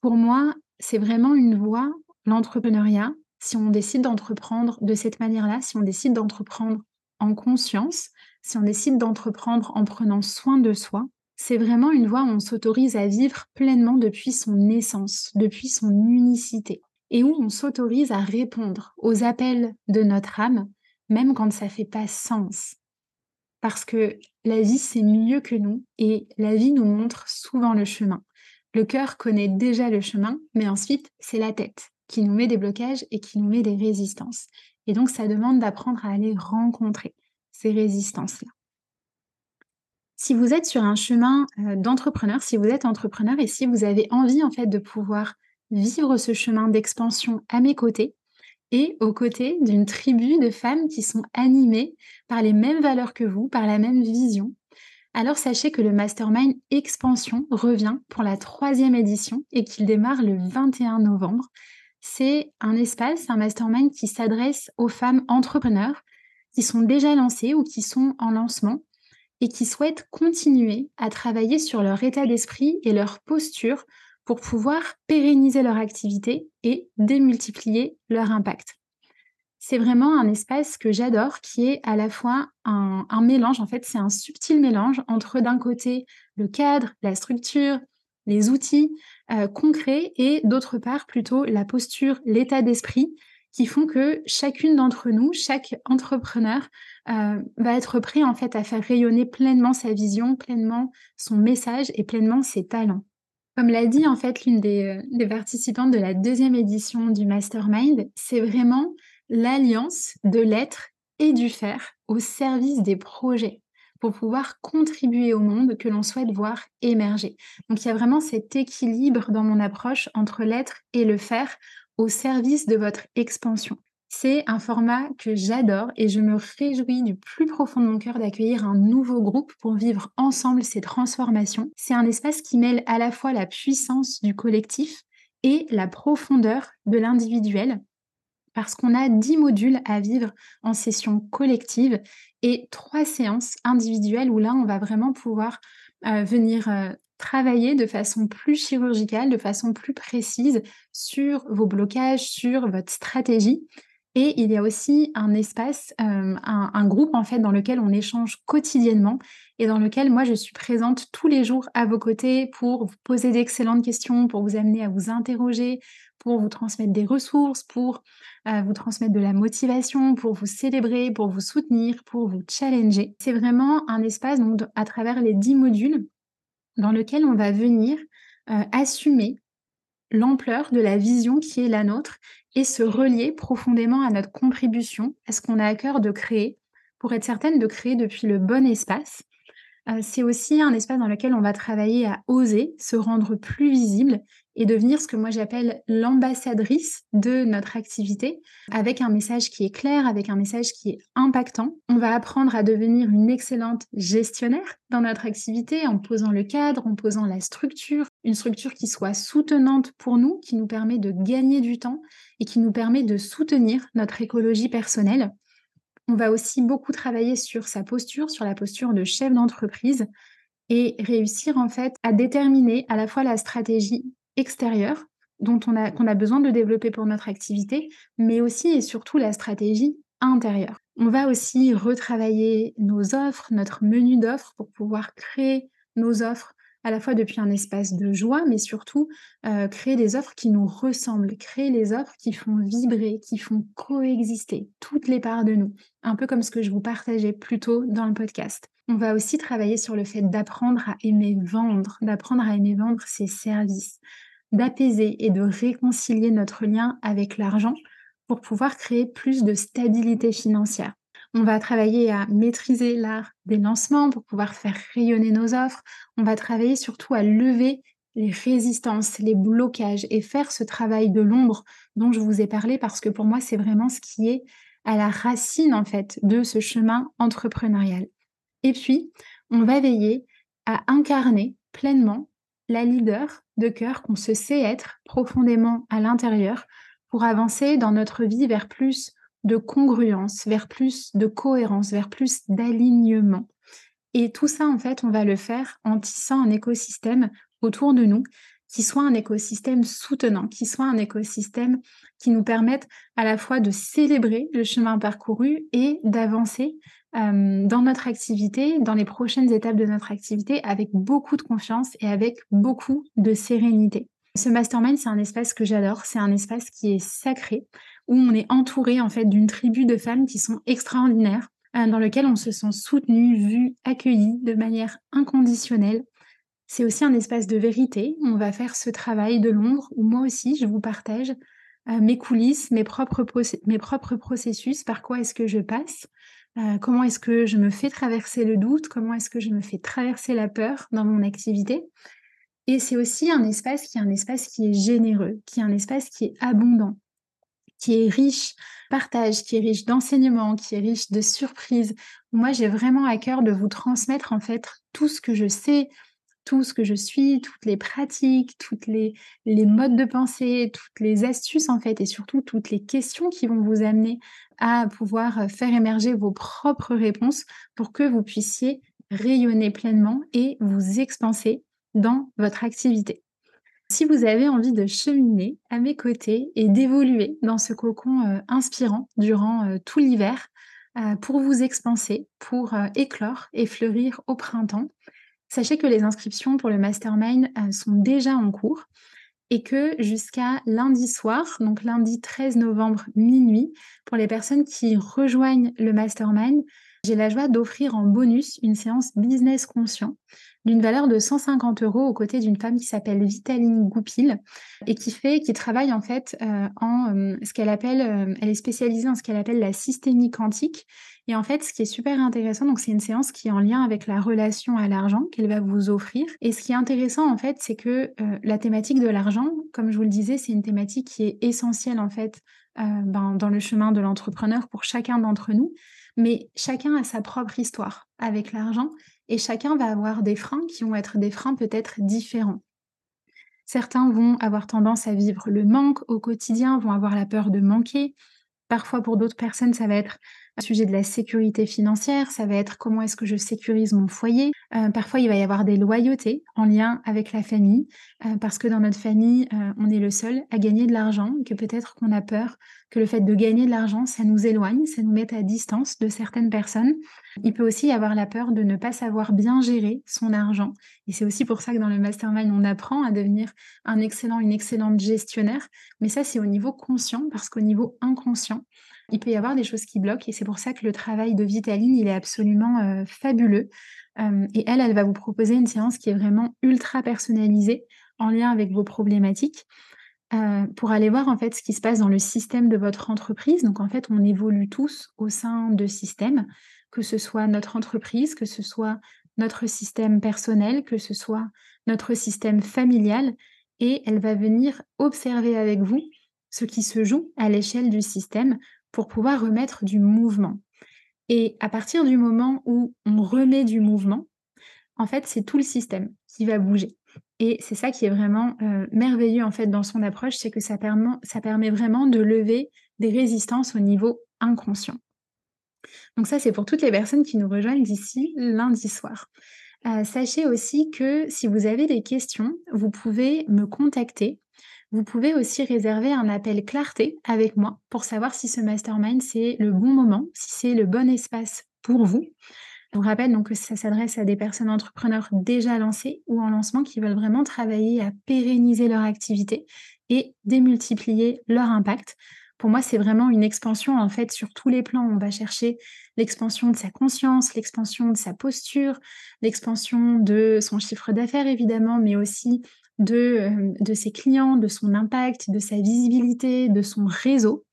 Pour moi, c'est vraiment une voie, l'entrepreneuriat, si on décide d'entreprendre de cette manière-là, si on décide d'entreprendre en conscience, si on décide d'entreprendre en prenant soin de soi, c'est vraiment une voie où on s'autorise à vivre pleinement depuis son essence, depuis son unicité, et où on s'autorise à répondre aux appels de notre âme, même quand ça ne fait pas sens. parce que la vie, c'est mieux que nous et la vie nous montre souvent le chemin. Le cœur connaît déjà le chemin, mais ensuite, c'est la tête qui nous met des blocages et qui nous met des résistances. Et donc, ça demande d'apprendre à aller rencontrer ces résistances-là. Si vous êtes sur un chemin euh, d'entrepreneur, si vous êtes entrepreneur et si vous avez envie en fait de pouvoir vivre ce chemin d'expansion à mes côtés et aux côtés d'une tribu de femmes qui sont animées par les mêmes valeurs que vous, par la même vision, alors sachez que le Mastermind Expansion revient pour la troisième édition et qu'il démarre le 21 novembre. C'est un espace, un mastermind qui s'adresse aux femmes entrepreneurs qui sont déjà lancées ou qui sont en lancement et qui souhaitent continuer à travailler sur leur état d'esprit et leur posture pour pouvoir pérenniser leur activité et démultiplier leur impact. C'est vraiment un espace que j'adore qui est à la fois un, mélange, en fait c'est un subtil mélange entre d'un côté le cadre, la structure, les outils euh, concrets et d'autre part plutôt la posture, l'état d'esprit qui font que chacune d'entre nous, chaque entrepreneur euh, va être prêt en fait à faire rayonner pleinement sa vision, pleinement son message et pleinement ses talents. Comme l'a dit en fait l'une des, euh, des, participantes de la deuxième édition du Mastermind, c'est vraiment l'alliance de l'être et du faire au service des projets pour pouvoir contribuer au monde que l'on souhaite voir émerger. Donc il y a vraiment cet équilibre dans mon approche entre l'être et le faire au service de votre expansion. C'est un format que j'adore et je me réjouis du plus profond de mon cœur d'accueillir un nouveau groupe pour vivre ensemble ces transformations. C'est un espace qui mêle à la fois la puissance du collectif et la profondeur de l'individuel parce qu'on a 10 modules à vivre en session collective et trois séances individuelles où là, on va vraiment pouvoir euh, venir euh, travailler de façon plus chirurgicale, de façon plus précise sur vos blocages, sur votre stratégie. Et il y a aussi un espace, euh, un, groupe en fait dans lequel on échange quotidiennement et dans lequel moi je suis présente tous les jours à vos côtés pour vous poser d'excellentes questions, pour vous amener à vous interroger, pour vous transmettre des ressources, pour euh, vous transmettre de la motivation, pour vous célébrer, pour vous soutenir, pour vous challenger. C'est vraiment un espace à travers les 10 modules dans lequel on va venir euh, assumer l'ampleur de la vision qui est la nôtre et se relier profondément à notre contribution, à ce qu'on a à cœur de créer, pour être certaine de créer depuis le bon espace. Euh, c'est aussi un espace dans lequel on va travailler à oser se rendre plus visible et devenir ce que moi j'appelle l'ambassadrice de notre activité, avec un message qui est clair, avec un message qui est impactant. On va apprendre à devenir une excellente gestionnaire dans notre activité en posant le cadre, en posant la structure, une structure qui soit soutenante pour nous, qui nous permet de gagner du temps et qui nous permet de soutenir notre écologie personnelle. On va aussi beaucoup travailler sur sa posture, sur la posture de chef d'entreprise et réussir en fait à déterminer à la fois la stratégie extérieure dont on a, qu'on a besoin de développer pour notre activité, mais aussi et surtout la stratégie intérieure. On va aussi retravailler nos offres, notre menu d'offres pour pouvoir créer nos offres à la fois depuis un espace de joie, mais surtout euh, créer des offres qui nous ressemblent, créer les offres qui font vibrer, qui font coexister toutes les parts de nous, un peu comme ce que je vous partageais plus tôt dans le podcast. On va aussi travailler sur le fait d'apprendre à aimer vendre, d'apprendre à aimer vendre ses services, d'apaiser et de réconcilier notre lien avec l'argent pour pouvoir créer plus de stabilité financière. On va travailler à maîtriser l'art des lancements pour pouvoir faire rayonner nos offres. On va travailler surtout à lever les résistances, les blocages et faire ce travail de l'ombre dont je vous ai parlé parce que pour moi, c'est vraiment ce qui est à la racine en fait de ce chemin entrepreneurial. Et puis, on va veiller à incarner pleinement la leader de cœur qu'on se sait être profondément à l'intérieur pour avancer dans notre vie vers plus de congruence, vers plus de cohérence, vers plus d'alignement. Et tout ça, en fait, on va le faire en tissant un écosystème autour de nous qui soit un écosystème soutenant, qui soit un écosystème qui nous permette à la fois de célébrer le chemin parcouru et d'avancer euh, dans notre activité, dans les prochaines étapes de notre activité, avec beaucoup de confiance et avec beaucoup de sérénité. Ce mastermind, c'est un espace que j'adore, c'est un espace qui est sacré, où on est entouré en fait d'une tribu de femmes qui sont extraordinaires, dans lequel on se sent soutenu, vu, accueilli de manière inconditionnelle. C'est aussi un espace de vérité. On va faire ce travail de l'ombre où moi aussi, je vous partage mes coulisses, mes propres, mes propres processus, par quoi est-ce que je passe, comment est-ce que je me fais traverser le doute, comment est-ce que je me fais traverser la peur dans mon activité? Et c'est aussi un espace qui est un espace qui est généreux, qui est un espace qui est abondant, qui est riche partage, qui est riche d'enseignements, qui est riche de surprises. Moi, j'ai vraiment à cœur de vous transmettre en fait tout ce que je sais, tout ce que je suis, toutes les pratiques, toutes les, modes de pensée, toutes les astuces en fait, et surtout toutes les questions qui vont vous amener à pouvoir faire émerger vos propres réponses pour que vous puissiez rayonner pleinement et vous expanser dans votre activité. Si vous avez envie de cheminer à mes côtés et d'évoluer dans ce cocon euh, inspirant durant euh, tout l'hiver, euh, pour vous expanser, pour éclore et fleurir au printemps, sachez que les inscriptions pour le mastermind sont déjà en cours et que jusqu'à lundi soir, donc lundi 13 novembre minuit, pour les personnes qui rejoignent le mastermind, j'ai la joie d'offrir en bonus une séance business conscient d'une valeur de 150 euros aux côtés d'une femme qui s'appelle Vitaline Goupil et qui fait, qui travaille en fait euh, en euh, ce qu'elle appelle, euh, elle est spécialisée en ce qu'elle appelle la systémie quantique. Et en fait, ce qui est super intéressant, donc c'est une séance qui est en lien avec la relation à l'argent qu'elle va vous offrir. Et ce qui est intéressant en fait, c'est que la thématique de l'argent, comme je vous le disais, c'est une thématique qui est essentielle en fait ben, dans le chemin de l'entrepreneur pour chacun d'entre nous. Mais chacun a sa propre histoire avec l'argent et chacun va avoir des freins qui vont être des freins peut-être différents. Certains vont avoir tendance à vivre le manque au quotidien, vont avoir la peur de manquer. Parfois, pour d'autres personnes, ça va être un sujet de la sécurité financière, ça va être comment est-ce que je sécurise mon foyer. Euh, parfois, il va y avoir des loyautés en lien avec la famille, euh, parce que dans notre famille, euh, on est le seul à gagner de l'argent, que peut-être qu'on a peur que le fait de gagner de l'argent, ça nous éloigne, ça nous met à distance de certaines personnes. Il peut aussi y avoir la peur de ne pas savoir bien gérer son argent. Et c'est aussi pour ça que dans le mastermind, on apprend à devenir un excellent, une excellente gestionnaire. Mais ça, c'est au niveau conscient, parce qu'au niveau inconscient, il peut y avoir des choses qui bloquent. Et c'est pour ça que le travail de Vitaline, il est absolument euh, fabuleux. Et elle, elle va vous proposer une séance qui est vraiment ultra personnalisée en lien avec vos problématiques. Euh, pour aller voir en fait ce qui se passe dans le système de votre entreprise. Donc en fait, on évolue tous au sein de systèmes, que ce soit notre entreprise, que ce soit notre système personnel, que ce soit notre système familial, et elle va venir observer avec vous ce qui se joue à l'échelle du système pour pouvoir remettre du mouvement. Et à partir du moment où on remet du mouvement, en fait, c'est tout le système qui va bouger. Et c'est ça qui est vraiment euh, merveilleux en fait dans son approche, c'est que ça permet, ça permet vraiment de lever des résistances au niveau inconscient. Donc ça, c'est pour toutes les personnes qui nous rejoignent d'ici lundi soir. Euh, sachez aussi que si vous avez des questions, vous pouvez me contacter. Vous pouvez aussi réserver un appel clarté avec moi pour savoir si ce mastermind, c'est le bon moment, si c'est le bon espace pour vous. Je vous rappelle donc que ça s'adresse à des personnes entrepreneurs déjà lancées ou en lancement qui veulent vraiment travailler à pérenniser leur activité et démultiplier leur impact. Pour moi, c'est vraiment une expansion en fait sur tous les plans. On va chercher l'expansion de sa conscience, l'expansion de sa posture, l'expansion de son chiffre d'affaires évidemment, mais aussi de, euh, de ses clients, de son impact, de sa visibilité, de son réseau.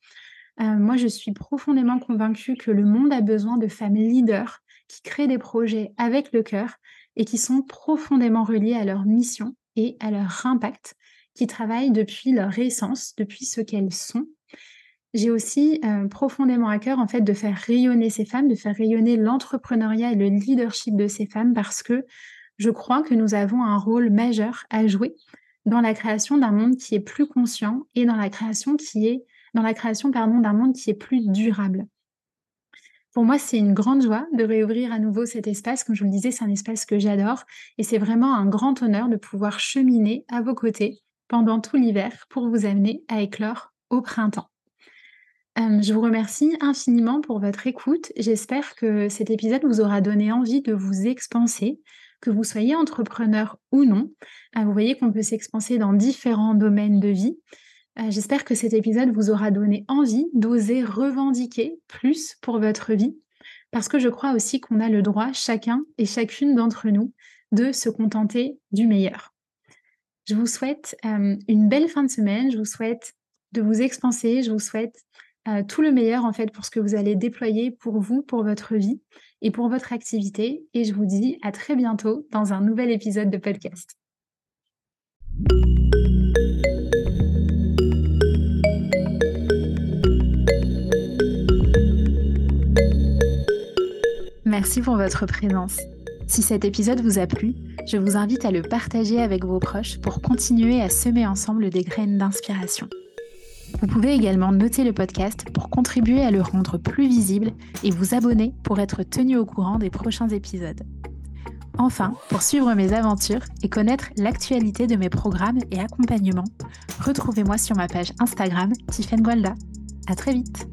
Euh, moi, je suis profondément convaincue que le monde a besoin de femmes leaders qui créent des projets avec le cœur et qui sont profondément reliés à leur mission et à leur impact, qui travaillent depuis leur essence, depuis ce qu'elles sont. J'ai aussi euh, profondément à cœur en fait de faire rayonner ces femmes, de faire rayonner l'entrepreneuriat et le leadership de ces femmes parce que je crois que nous avons un rôle majeur à jouer dans la création d'un monde qui est plus conscient et dans la création qui est dans la création pardon d'un monde qui est plus durable. Pour moi, c'est une grande joie de réouvrir à nouveau cet espace. Comme je vous le disais, c'est un espace que j'adore et c'est vraiment un grand honneur de pouvoir cheminer à vos côtés pendant tout l'hiver pour vous amener à éclore au printemps. Euh, je vous remercie infiniment pour votre écoute. J'espère que cet épisode vous aura donné envie de vous expanser, que vous soyez entrepreneur ou non. Euh, vous voyez qu'on peut s'expanser dans différents domaines de vie. Euh, j'espère que cet épisode vous aura donné envie d'oser revendiquer plus pour votre vie, parce que je crois aussi qu'on a le droit, chacun et chacune d'entre nous, de se contenter du meilleur. Je vous souhaite euh, une belle fin de semaine, je vous souhaite de vous expanser, je vous souhaite tout le meilleur en fait pour ce que vous allez déployer pour vous, pour votre vie et pour votre activité. Et je vous dis à très bientôt dans un nouvel épisode de podcast. Merci pour votre présence. Si cet épisode vous a plu, je vous invite à le partager avec vos proches pour continuer à semer ensemble des graines d'inspiration. Vous pouvez également noter le podcast pour contribuer à le rendre plus visible et vous abonner pour être tenu au courant des prochains épisodes. Enfin, pour suivre mes aventures et connaître l'actualité de mes programmes et accompagnements, retrouvez-moi sur ma page Instagram Tiffen Gualda. À très vite!